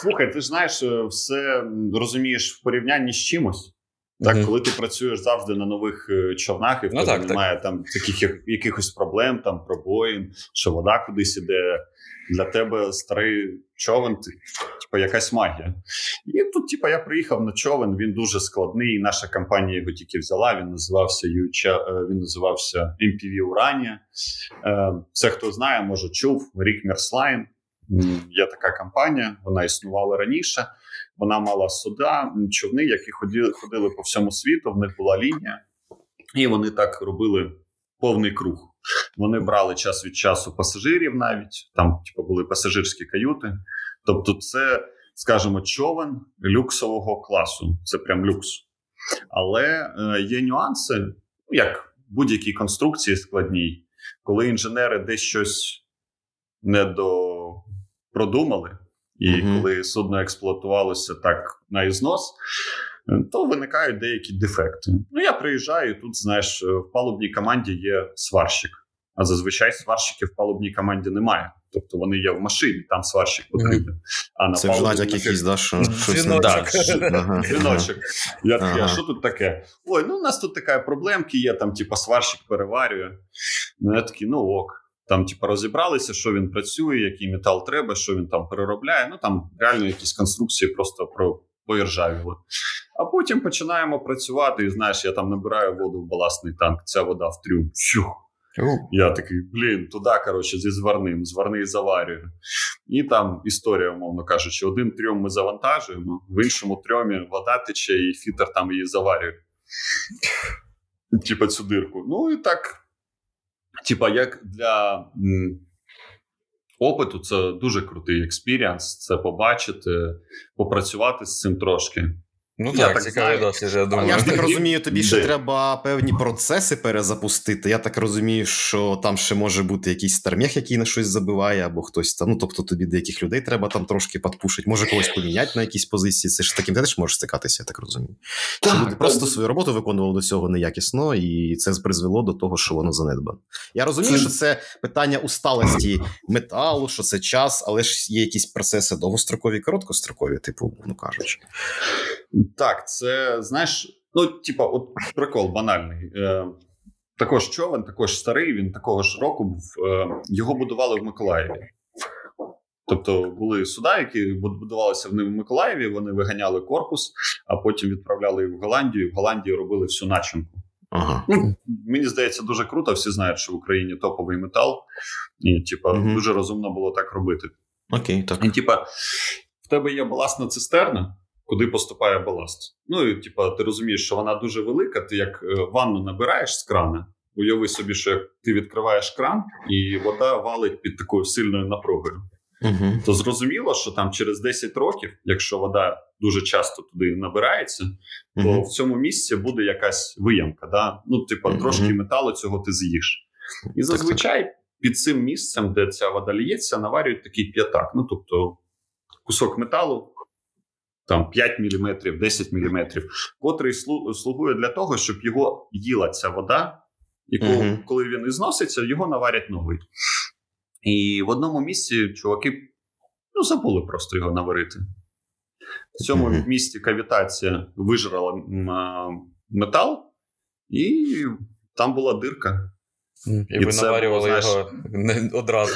Слухай, ти ж знаєш, е, все розумієш в порівнянні з чимось. Так, mm-hmm. коли ти працюєш завжди на нових е, човнах, і в ну, тебе так, немає так. там таких якихось проблем, там пробоїн, що вода кудись іде. Для тебе старий човен, типу, якась магія. І тут, типу, я приїхав на човен, він дуже складний. Наша компанія його тільки взяла. Він називався UCH, е, він називався MPV Уранія. Е, це хто знає, може чув Рік Мерслайн. Є така компанія, вона існувала раніше. Вона мала суда, човни, які ходили, ходили по всьому світу. В них була лінія, і вони так робили повний круг. Вони брали час від часу пасажирів, навіть там, типу, були пасажирські каюти. Тобто, це, скажімо, човен люксового класу. Це прям люкс. Але е, є нюанси, ну, як будь-якій конструкції складній, коли інженери десь щось недопродумали, і mm-hmm. коли судно експлуатувалося так на ізнос, то виникають деякі дефекти. Ну, я приїжджаю, тут, знаєш, в палубній команді є сварщик, а зазвичай сварщиків в палубній команді немає. Тобто вони є в машині, там сварщик потрібен. Mm-hmm. А на Це вже навіть якийсь, да, що Дзвіночок. Дзвіночок. Я такий, а що тут таке? Ой, ну у нас тут така проблемки є, там, типа, сварщик переварює. Ну, я такий, ну ок. Там, типу, розібралися, що він працює, який метал треба, що він там переробляє. Ну там реально якісь конструкції просто про поіржавіли. А потім починаємо працювати. І знаєш, я там набираю воду в баласний танк, ця вода в трюм. Фух. Я такий, блін, туди, коротше, зі зварним, зварний заварюю. І там історія, умовно кажучи, один трюм ми завантажуємо, в іншому трюмі вода тече, і fitter там її заварює. Типа цю дирку. Ну і так Типа, як для опиту, це дуже крутий experience. Це побачити, попрацювати з цим трошки. Ну я так, цікавий досвід, я думаю. Я ж так розумію, тобі ще треба певні процеси перезапустити. Я так розумію, що там ще може бути якийсь стармех, який на щось забиває, або хтось там. Ну, тобто тобі деяких людей треба там трошки підпушити, може когось поміняти на якісь позиції. Це ж таким ти теж можеш стикатися, я так розумію. Так, що люди просто свою роботу виконували до цього неякісно, і це призвело до того, що воно занедбано. Я розумію, що це питання усталості металу, що це час, але ж є якісь процеси довгострокові, короткострокові, типу, ну кажучи. Так, це знаєш, ну, типа, от прикол банальний. Е, Також човен, також старий, він такого ж року був. Е, його будували в Миколаєві. Тобто були суда, які будувалися в ним в Миколаєві, вони виганяли корпус, а потім відправляли їх в Голландію. В Голландії робили всю начинку. Ага. Ну, Мені здається, дуже круто. Всі знають, що в Україні топовий метал, і типа, угу. дуже розумно було так робити. Окей, так. І типа, в тебе є баласна цистерна куди поступає баласт. Ну і типа, ти розумієш, що вона дуже велика. Ти як е, ванну набираєш з крана. Уяви собі, що ти відкриваєш кран, і вода валить під такою сильною напругою. uh То зрозуміло, що там через 10 років, якщо вода дуже часто туди набирається, то в цьому місці буде якась виямка. Да? Ну, типа, uh трошки металу цього ти з'їш. І зазвичай так, так. під цим місцем, де ця вода лється, наварюють такий п'ятак. Ну, тобто кусок металу там 5 мм, 10 мм, котрий слугує для того, щоб його їла ця вода, і коли, uh коли він ізноситься, його наварять новий. І в одному місці чуваки Ну, забули просто його наварити. В цьому Мгм. місці кавітація вижрала метал, і там була дирка. І, І ви це наварювали знаєш- його не одразу.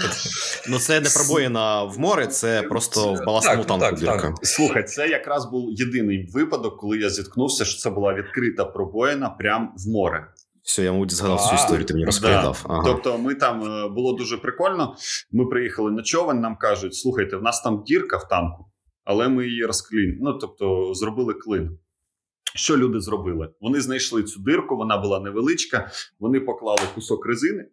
Ну, це не пробоїна в море, це просто в баласному Так, танку так, дірка. так. Слухай, це якраз був єдиний випадок, коли я зіткнувся, що це була відкрита пробоїна прямо в море. Все, я, мабуть, згадав А, цю історію, ти мені да. розповідав. Ага. Тобто, ми там е, було дуже прикольно. Ми приїхали на човен, нам кажуть: слухайте, в нас там дірка в танку, але ми її розклін. Ну тобто, зробили клин. Що люди зробили? Вони знайшли цю дирку, вона була невеличка. Вони поклали кусок резини,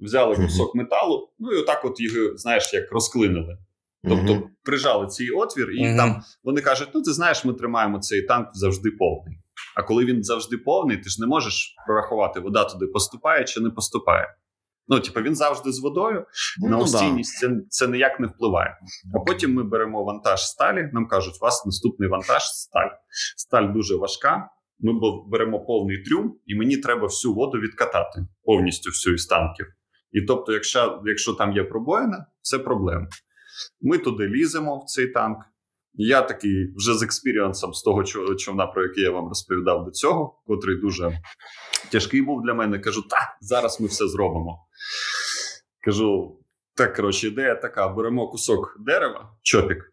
взяли кусок металу, ну і отак, от його, знаєш, як розклинили. Тобто прижали цей отвір, і там вони кажуть: ну ти знаєш, ми тримаємо цей танк завжди повний. А коли він завжди повний, ти ж не можеш прорахувати, вода туди поступає чи не поступає. Ну, типу, він завжди з водою, на Ну, да. устійність це, це ніяк не впливає. А потім ми беремо вантаж сталі. Нам кажуть, у вас наступний вантаж сталь. Сталь дуже важка. Ми беремо повний трюм, і мені треба всю воду відкатати повністю всю із танків. І тобто, якщо, якщо там є пробоїна, це проблема. Ми туди ліземо в цей танк. Я такий вже з експіріансом з того човна, про який я вам розповідав до цього, котрий дуже тяжкий був для мене. Кажу, так, зараз ми все зробимо. Кажу, так, коротше, ідея така: беремо кусок дерева, чопік,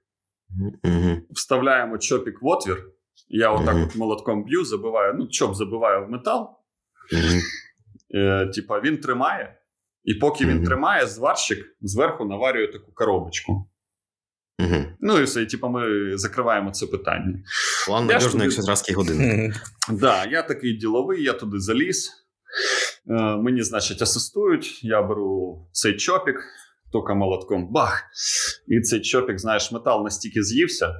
Мгм. вставляємо чопік в отвір. Я отак Мгм. от молотком б'ю, забиваю, ну, чоп забиваю в метал. Мгм. Е, типа він тримає, і поки він тримає, зварщик зверху наварює таку коробочку. Мгм. Ну і все, і типа ми закриваємо це питання. План надіжний, туди- як швейцарський годинник. Мгм. Да, я такий діловий, я туди заліз. Е, мені, значить, асистують. Я беру цей чопік, тільки молотком бах. І цей чопік, знаєш, метал настільки з'ївся,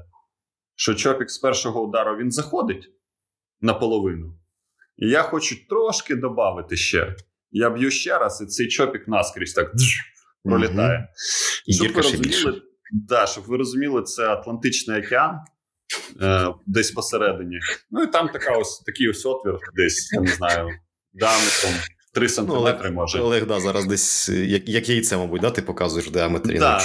що чопік з першого удару він заходить наполовину. І я хочу трошки додати ще. Я б'ю ще раз, і цей чопік наскрізь так пролітає. І Щоб ви розуміли, да, щоб ви розуміли, це Атлантичний океан. Е, десь посередині. Ну і там така ось такий ось отвір, десь, я не знаю, діаметром 3 сантиметри, може. Олег, да, зараз десь як, як яйце, мабуть, да, ти показуєш в діаметрі, Да.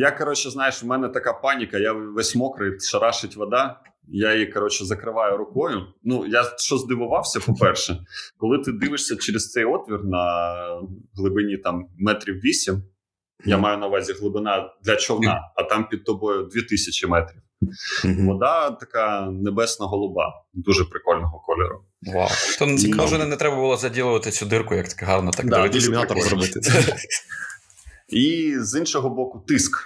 Я, коротше, знаєш, в мене така паніка, я весь мокрий, шарашить вода. Я її, коротше, закриваю рукою. Ну, я що здивувався, по-перше, коли ти дивишся через цей отвір на глибині там метрів 8, я маю на увазі глибина для човна, а там під тобою 2000 метрів. Вода така небесно-голуба, дуже прикольного кольору. Вау. То Цікаво. може не треба було заділувати цю дирку, як так гарно так Да, Ілюмінатор зробити. І з іншого боку, тиск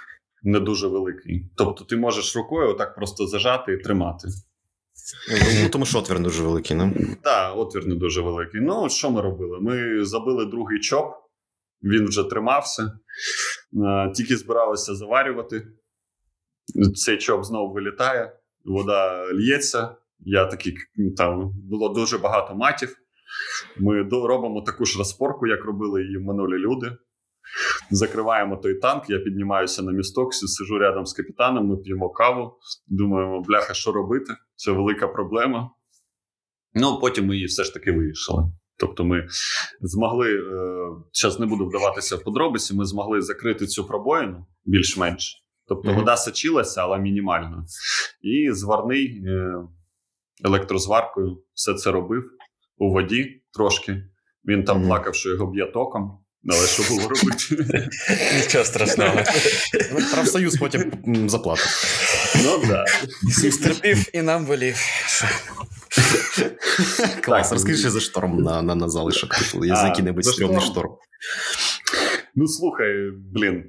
не дуже великий. Тобто ти можеш рукою отак просто зажати і тримати. Ну, тому що отвір дуже великий, ну. Так, отвір не дуже великий. Ну, що ми робили? Ми забили другий чоп, він вже тримався, тільки збиралися заварювати. Цей чоп знову вилітає, вода л'ється. Я такий, там було дуже багато матів. Ми робимо таку ж розпорку, як робили її минулі люди. Закриваємо той танк, я піднімаюся на місток, сижу рядом з капітаном, ми п'ємо каву, думаємо, бляха, що робити? Це велика проблема. Ну, потім ми її все ж таки вирішили. Тобто, ми змогли, зараз не буду вдаватися в подробиці, ми змогли закрити цю пробоїну більш-менш. Тобто Мгм. вода сочилася, але мінімально. І зварний е, електрозваркою все це робив у воді трошки. Він там плакав, що його б'є током. Але що було робити? Нічого страшного. Профсоюз потім м, заплатить. Ну да. Стерпів і нам волів. Клас, розкажи ще за шторм на, на, на залишок. Є за який-небудь стрьомний шторм? шторм. Ну слухай, блін,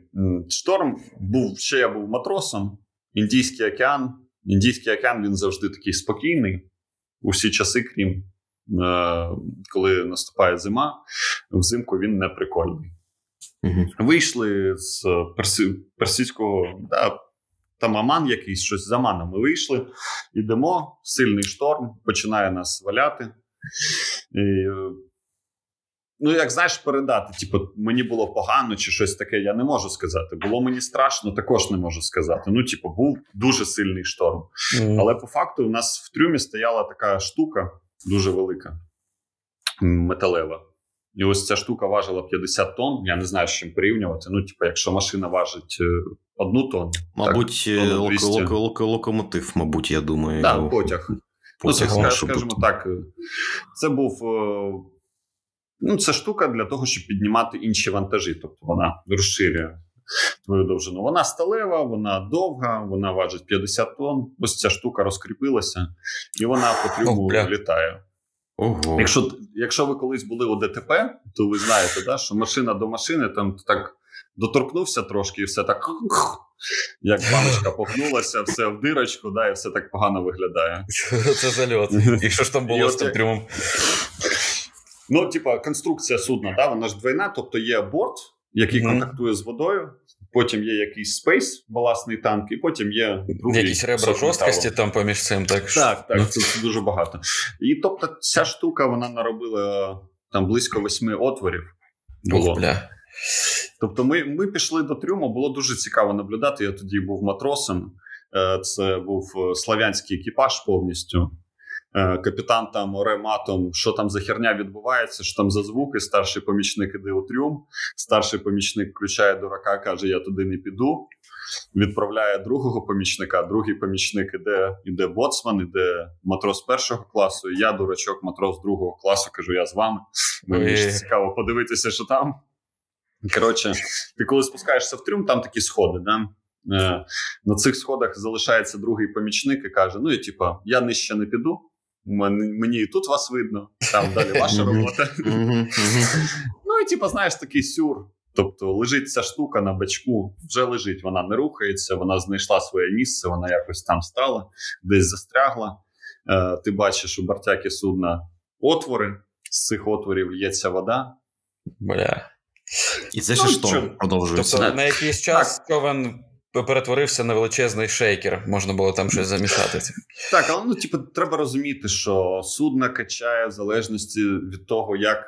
шторм був ще я був матросом. Індійський океан. Індійський океан він завжди такий спокійний у всі часи, крім е, коли наступає зима. Взимку він не прикольний. Мгм. Вийшли з перси, персидського, да, там Аман якийсь, щось з Аманом. Ми вийшли, ідемо, сильний шторм, починає нас валяти. І, е, ну, як знаєш, передати, типу, мені було погано чи щось таке, я не можу сказати. Було мені страшно, також не можу сказати. Ну, типу, був дуже сильний шторм. Але по факту у нас в трюмі стояла така штука дуже велика, металева. І ось ця штука важила 50 тонн. Я не знаю, з чим порівнювати. Ну, типу, якщо машина важить е, одну тонну, мабуть, так, лок- лок- лок- локомотив, мабуть, я думаю. да, потяг. Ну, це, потяг ска- скажімо так, е, це був. Ну, це штука для того, щоб піднімати інші вантажі. Тобто вона розширює твою довжину. Вона сталева, вона довга, вона важить 50 тонн. Ось ця штука розкріпилася, і вона по трюму О, літає. Ого. Якщо, якщо ви колись були у ДТП, то ви знаєте, да, що машина до машини там так доторкнувся трошки, і все так. Як баночка погнулася, все в дирочку, да, і все так погано виглядає. Це зальот. І що ж там було з тим трюмом? Ну, типа, конструкція судна, да, вона ж двойна, тобто є борт, який Мгм. контактує з водою, потім є якийсь space, баластний танк, і потім є другий Якісь ребра жорсткості там поміж цим, так? Так, Ну. так, це, це дуже багато. І тобто, ця штука вона наробила там близько восьми отворів. Було. Ох, бля. Тобто, ми, ми пішли до трюму, було дуже цікаво наблюдати. Я тоді був матросом. Е, Це був е, славянський екіпаж повністю. Е, Капітан там оре матом, що там за херня відбувається, що там за звуки. Старший помічник іде у трюм. Старший помічник включає дурака, каже: Я туди не піду. Відправляє другого помічника. Другий помічник іде, іде боцман, іде матрос першого класу. і Я, дурачок, матрос другого класу, кажу, я з вами. Мені ж цікаво подивитися, що там. Коротше, ти коли спускаєшся в трюм, там такі сходи. Да? Е, на цих сходах залишається другий помічник і каже: Ну, я типа, я нижче не піду. Мені, і тут вас видно, там далі ваша робота. Ну і типа, знаєш, такий сюр. Тобто лежить ця штука на бачку, вже лежить, вона не рухається, вона знайшла своє місце, вона якось там стала, десь застрягла. Е, ти бачиш у бортяки судна отвори, з цих отворів лється вода. Бля. І це Ну, ще шторм що? продовжується. Тобто на якийсь час човен перетворився на величезний шейкер. Можна було там щось замішати. Так, але ну, типу, треба розуміти, що судно качає в залежності від того, як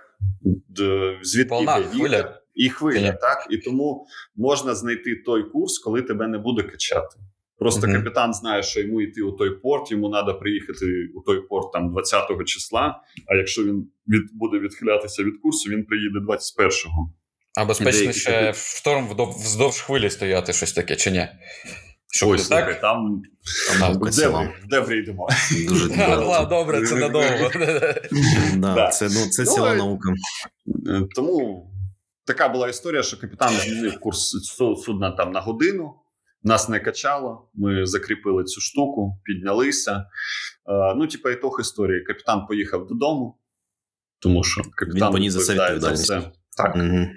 звідки хвиля. і хвиля, так? І тому можна знайти той курс, коли тебе не буде качати. Просто Мгм. капітан знає, що йому йти у той порт, йому треба приїхати у той порт там 20 числа. А якщо він від, буде відхилятися від курсу, він приїде 21-го. А безпечніше Деякі- в шторм вздовж хвилі стояти, щось таке, чи ні? Що Ой, буде слухай, там Там А, наука в ціла. Деврі, в Деврі йдемо. Дуже ладно, добре, це надовго. Да, Да. Це, ну, це ціла і- наука. Е, Тому така була історія, що капітан змінив курс судна там на годину. Нас не качало. Ми закріпили цю штуку, піднялися. Е, ну, типа, ітог історії. Капітан поїхав додому, тому що капітан Він поніс за це відповідальність. все. Так. Мгм.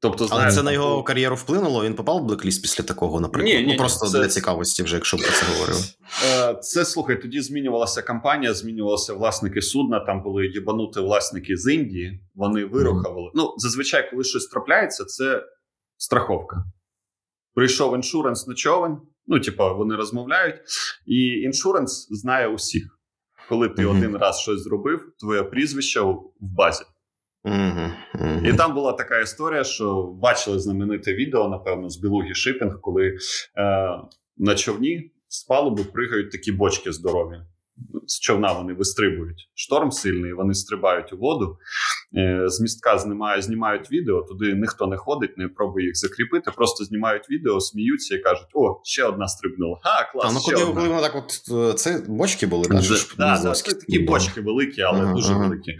Тобто, Але знаєш, це на його кар'єру вплинуло. Він попав в блекліст після такого, наприклад. Ні, ні, ну, просто це- для цікавості, вже якщо про це говорили. Е, Це слухай, тоді змінювалася компанія, змінювалися власники судна. Там були єбанути власники з Індії. Вони вирухували. Ну, зазвичай, коли щось трапляється, це страховка. Прийшов іншуренс на човен. Ну, типа, вони розмовляють, і іншуренс знає усіх. Коли ти Мгм. один раз щось зробив, твоє прізвище в базі. Угу, І там була така історія, що бачили знамените відео, напевно, з Білугі Шипінг, коли е, на човні з палуби пригають такі бочки здорові. З човна вони вистрибують. Шторм сильний, вони стрибають у воду. Е, з містка знімають, знімають відео, туди ніхто не ходить, не пробує їх закріпити, просто знімають відео, сміються і кажуть: о, ще одна стрибнула. Ха, клас, Та, ну ще коли, одна. коли воно так, от е, це бочки були, да, Да, ж да, да, це такі бочки великі, але Ага, дуже ага. великі.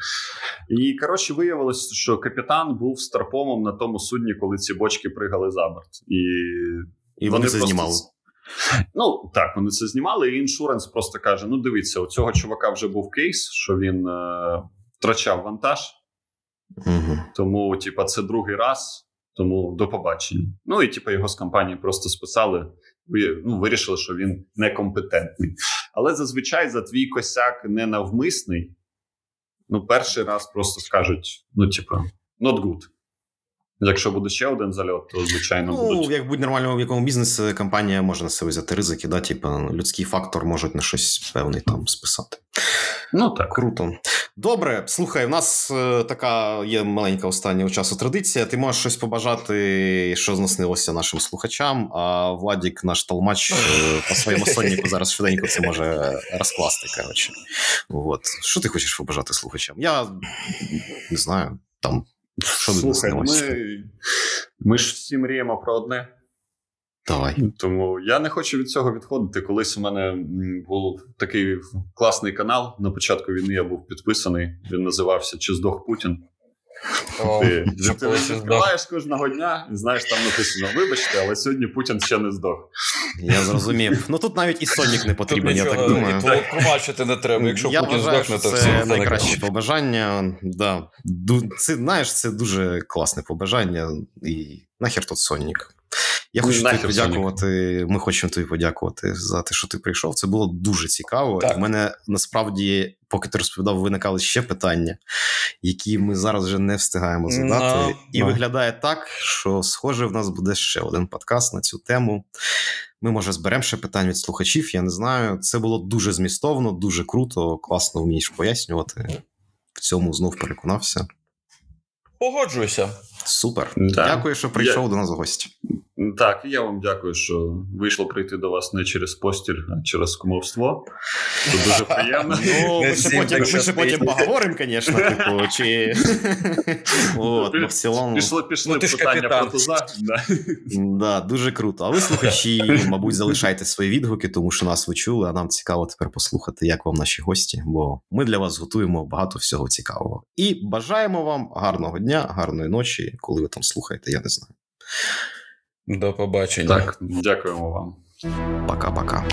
І коротше виявилось, що капітан був старпомом на тому судні, коли ці бочки пригали за борт. І, І вони це просто- знімали. Ну так, вони це знімали, і іншуренс просто каже: ну дивіться, у цього чувака вже був кейс, що він е, втрачав вантаж, Угу. тому, типа, це другий раз. Тому до побачення. Ну і типу, його з компанії просто списали. Ну, вирішили, що він некомпетентний. Але зазвичай за твій косяк ненавмисний. Ну, перший раз просто скажуть: ну, типу, not good. Якщо буде ще один зальот, то звичайно Ну, будуть. як будь-нормальному в якому бізнесі компанія може на себе взяти ризики, да, типу, людський фактор можуть на щось певний там списати. Ну так. Круто. Добре, слухай, у нас е, така є маленька останнього часу традиція. Ти можеш щось побажати, що знаснилося нашим слухачам, а Владік, наш толмач, е, по своєму соннику зараз швиденько це може розкласти. Коротше. От. Що ти хочеш побажати слухачам? Я не знаю, там. Що Слухай, ми, ми ж всі мріємо про одне. Давай. Тому я не хочу від цього відходити. Колись у мене був такий класний канал. На початку війни я був підписаний. Він називався Чи здох Путін. О, Ти, відкриваєш кожного дня і знаєш, там написано: вибачте, але сьогодні Путін ще не здох. Я зрозумів. Ну тут навіть і сонник не потрібен, я так думаю. і не треба. Якщо Путін здохне, то це все найкраще побажання. Да. Це, знаєш, це дуже класне побажання. І нахер тут Сонік. Я Ну, хочу тобі нахер подякувати. Ми хочемо тобі подякувати за те, що ти прийшов. Це було дуже цікаво. Так. І в мене насправді, поки ти розповідав, виникали ще питання, які ми зараз вже не встигаємо задати. Ну, І ну. виглядає так, що схоже, в нас буде ще один подкаст на цю тему. Ми, може, зберемо ще питань від слухачів, я не знаю. Це було дуже змістовно, дуже круто, класно вмієш пояснювати. В цьому знов переконався. Погоджуюся. Супер. Да. Дякую, що прийшов до нас в гості. Так, і я вам дякую, що вийшло прийти до вас не через постіль, а через кумовство. Це дуже приємно. Ну, ми ще потім, ми ще потім поговоримо, звісно, типу, чи. От, ну, в цілому. Пішли, пішли Ну, ти ж питання капітан. про туза. Да. Да, дуже круто. А ви, слухачі, мабуть, залишайте свої відгуки, тому що нас ви чули, а нам цікаво тепер послухати, як вам наші гості, бо ми для вас готуємо багато всього цікавого. І бажаємо вам гарного дня, гарної ночі, коли ви там слухаєте, я не знаю. До побачення. Так, дякуємо вам. Пока-пока.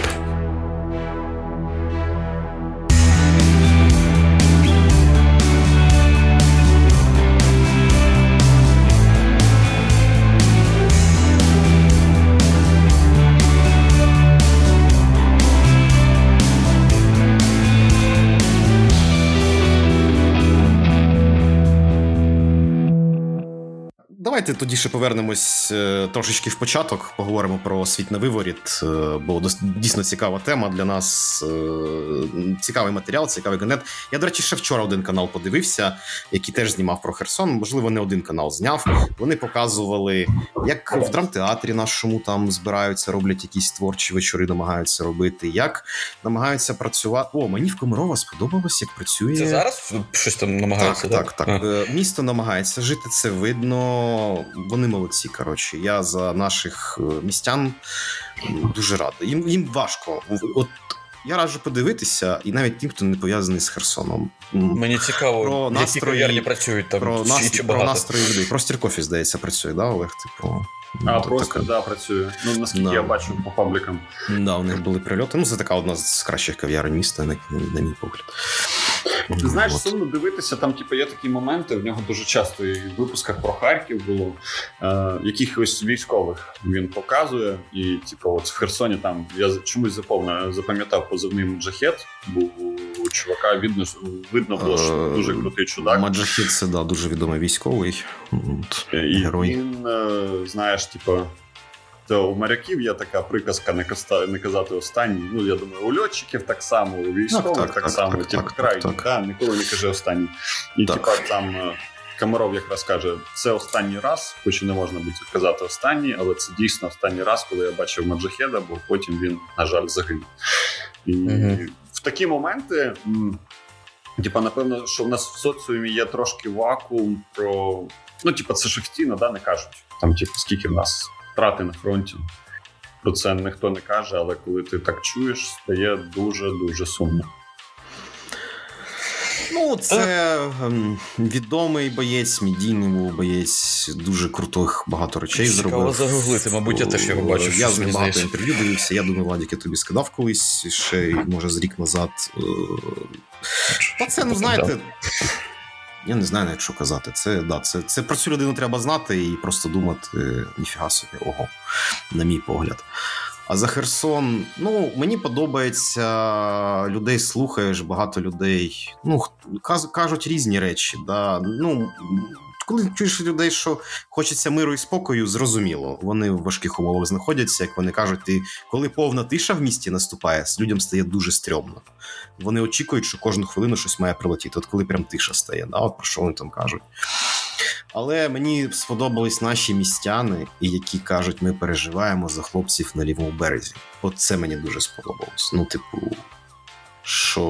Давайте тоді ще повернемось е, трошечки в початок, поговоримо про світ на виворіт, е, бо дійсно цікава тема для нас. е, Цікавий матеріал, цікавий контент. Я, до речі, ще вчора один канал подивився, який теж знімав про Херсон. Можливо, не один канал зняв. Вони показували, як в драмтеатрі нашому там збираються, роблять якісь творчі вечори, намагаються робити, як намагаються працювати. О, мені в Комарова сподобалось, як працює. Це зараз щось там намагаються? Так, так, так. Е, Місто намагається жити, це видно. Вони молодці. Коротше, я за наших е, містян дуже радий. Їм, їм важко. От я раджу подивитися, і навіть тим, хто не пов'язаний з Херсоном. Мені цікаво, Про які настрої- кав'ярні працюють там. Про, чи, нас, чи про настрої людей. Про Стіркофі, здається, працює, да, Олег? Типу. А ну, просто така- да, працює. Ну наскільки Да. я бачу по паблікам. Да, у них були прильоти. Ну, це така одна з кращих кав'ярень міста, на, на мій погляд. Ти знаєш, От. сумно дивитися, там типу, є такі моменти. В нього дуже часто і в випусках про Харків було е, якихось військових він показує. І, типу, от в Херсоні там я чомусь заповнив, запам'ятав позивний Муджахет. Був у чувака, видно, видно було, що Е, дуже крутий чудак. Маджахід це да, дуже відомий військовий. От, І Герой. він, е, знаєш, типу. То у моряків є така приказка не, казати останній. Ну, я думаю, у льотчиків так само, у військових Так, так, так, так, само, так, типу, так, крайній, так, так. Да, ніколи не кажи останній. І Так. типа там е, Комаров якраз каже: це останній раз, хоч і не можна буде казати останній, але це дійсно останній раз, коли я бачив Маджахеда, бо потім він, на жаль, загинув. І Мгм. Такі моменти. Типа, напевно, що в нас в соціумі є трошки вакуум про. Ну, типа, це ж офіційно, да, не кажуть. Там, типу, скільки в нас втрати на фронті. Про це ніхто не каже, але коли ти так чуєш, стає дуже-дуже сумно. Ну, це ем, відомий боєць, медійний був боєць, дуже крутих багато речей Цікаво зробив. загуглити, мабуть, я теж його бачив, Я з ним багато інтерв'ю дивився. Я думаю, Владик, я тобі скидав колись ще може з рік назад. Е, Та це, ну знаєте. Я не знаю навіть, що казати. Це, да, це, це про цю людину треба знати і просто думати, ніфіга собі, ого, на мій погляд. А за Херсон, ну, мені подобається, людей слухаєш, багато людей. Ну, кажуть різні речі. Да. Ну, коли чуєш людей, що хочеться миру і спокою, зрозуміло. Вони в важких умовах знаходяться, як вони кажуть, ти коли повна тиша в місті наступає, людям стає дуже стрьомно. Вони очікують, що кожну хвилину щось має прилетіти. От коли прям тиша стає, да? от про що вони там кажуть. Але мені сподобались наші містяни, які кажуть, ми переживаємо за хлопців на лівому березі. От це мені дуже сподобалось. Ну, типу, що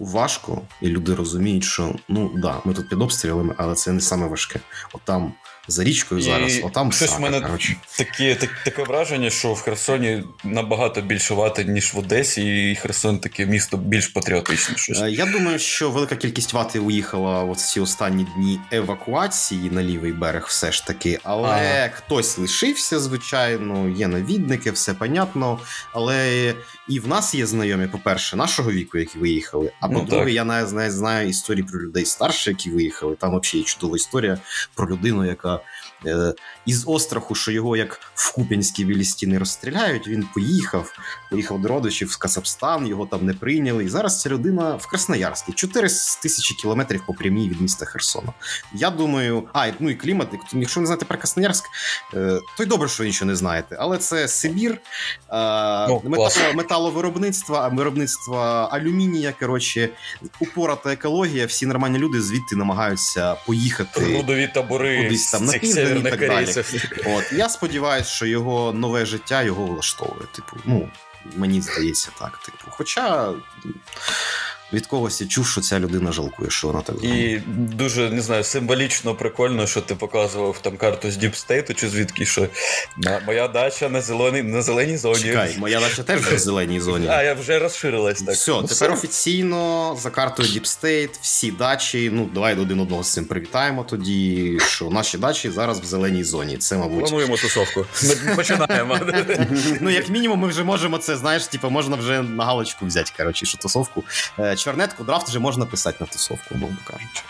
важко, і люди розуміють, що ну да, ми тут під обстрілами, але це не саме важке. От там за річкою зараз, І отам щось сака, в мене коротше. таке, так, таке враження, що в Херсоні набагато більше вати, ніж в Одесі, і Херсон таке місто більш патріотичне. Щось. Е, Я думаю, що велика кількість вати уїхала в ці останні дні евакуації на лівий берег, все ж таки. Але Ага. хтось лишився, звичайно, є навідники, все понятно. Але і в нас є знайомі, по-перше, нашого віку, які виїхали. А Ну, по-друге, так. я навіть знаю, знаю історії про людей старше, які виїхали. Там взагалі чудова історія про людину, яка. е, Із остраху, що його як в Куп'янській білі стіни розстріляють, він поїхав, поїхав до родичів в Казахстан, його там не прийняли. І зараз ця людина в Красноярській, 4 тисячі кілометрів по прямій від міста Херсона. Я думаю, а ну і клімат. Якщо не знаєте про Красноярськ, е, то й добре, що ви нічого не знаєте. Але це Сибір, е, Ну, метало, металовиробництво, виробництво алюмінія. Коротше, упората екологія. Всі нормальні люди звідти намагаються поїхати. Трудові табори кудись там на південь і так далі. От я сподіваюся, що його нове життя його влаштовує. Типу, ну мені здається так. Типу, хоча від когось я чув, що ця людина жалкує, що вона так. І дуже не знаю, символічно прикольно, що ти показував там карту з Діпстейту, чи звідки що моя дача на зеленій на зеленій зоні. Чекай, моя дача теж в зеленій зоні. А, я вже розширилась так. Все, Ну, тепер офіційно за картою DeepState, всі дачі. Ну, давай один одного з цим привітаємо тоді, що наші дачі зараз в зеленій зоні. Це, мабуть. Плануємо тусовку. Ми починаємо. Ну, як мінімум, ми вже можемо це, знаєш, типу, можна вже на галочку взяти, коротше, що тусовку. Чорнетку, драфт вже можна писати на тусовку, умовно кажучи.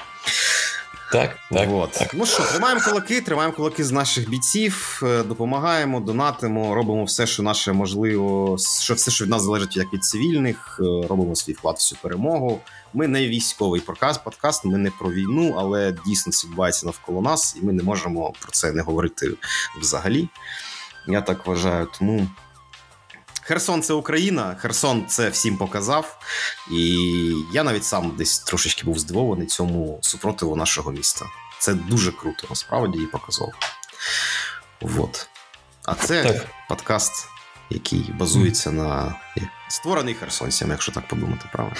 Так, так. вот. так. Ну що, тримаємо кулаки, тримаємо кулаки з наших бійців, е, допомагаємо, донатимо, робимо все, що наше можливо, що все, що від нас залежить як від цивільних, е, робимо свій вклад в цю перемогу. Ми не військовий проказ, подкаст, ми не про війну, але дійсно це відбувається навколо нас, і ми не можемо про це не говорити взагалі. Я так вважаю. Тому Херсон це Україна, Херсон це всім показав. І я навіть сам десь трошечки був здивований цьому супротиву нашого міста. Це дуже круто, насправді, і показово. Вот. А це Так. подкаст, який базується на створений херсонцям, якщо так подумати, правильно.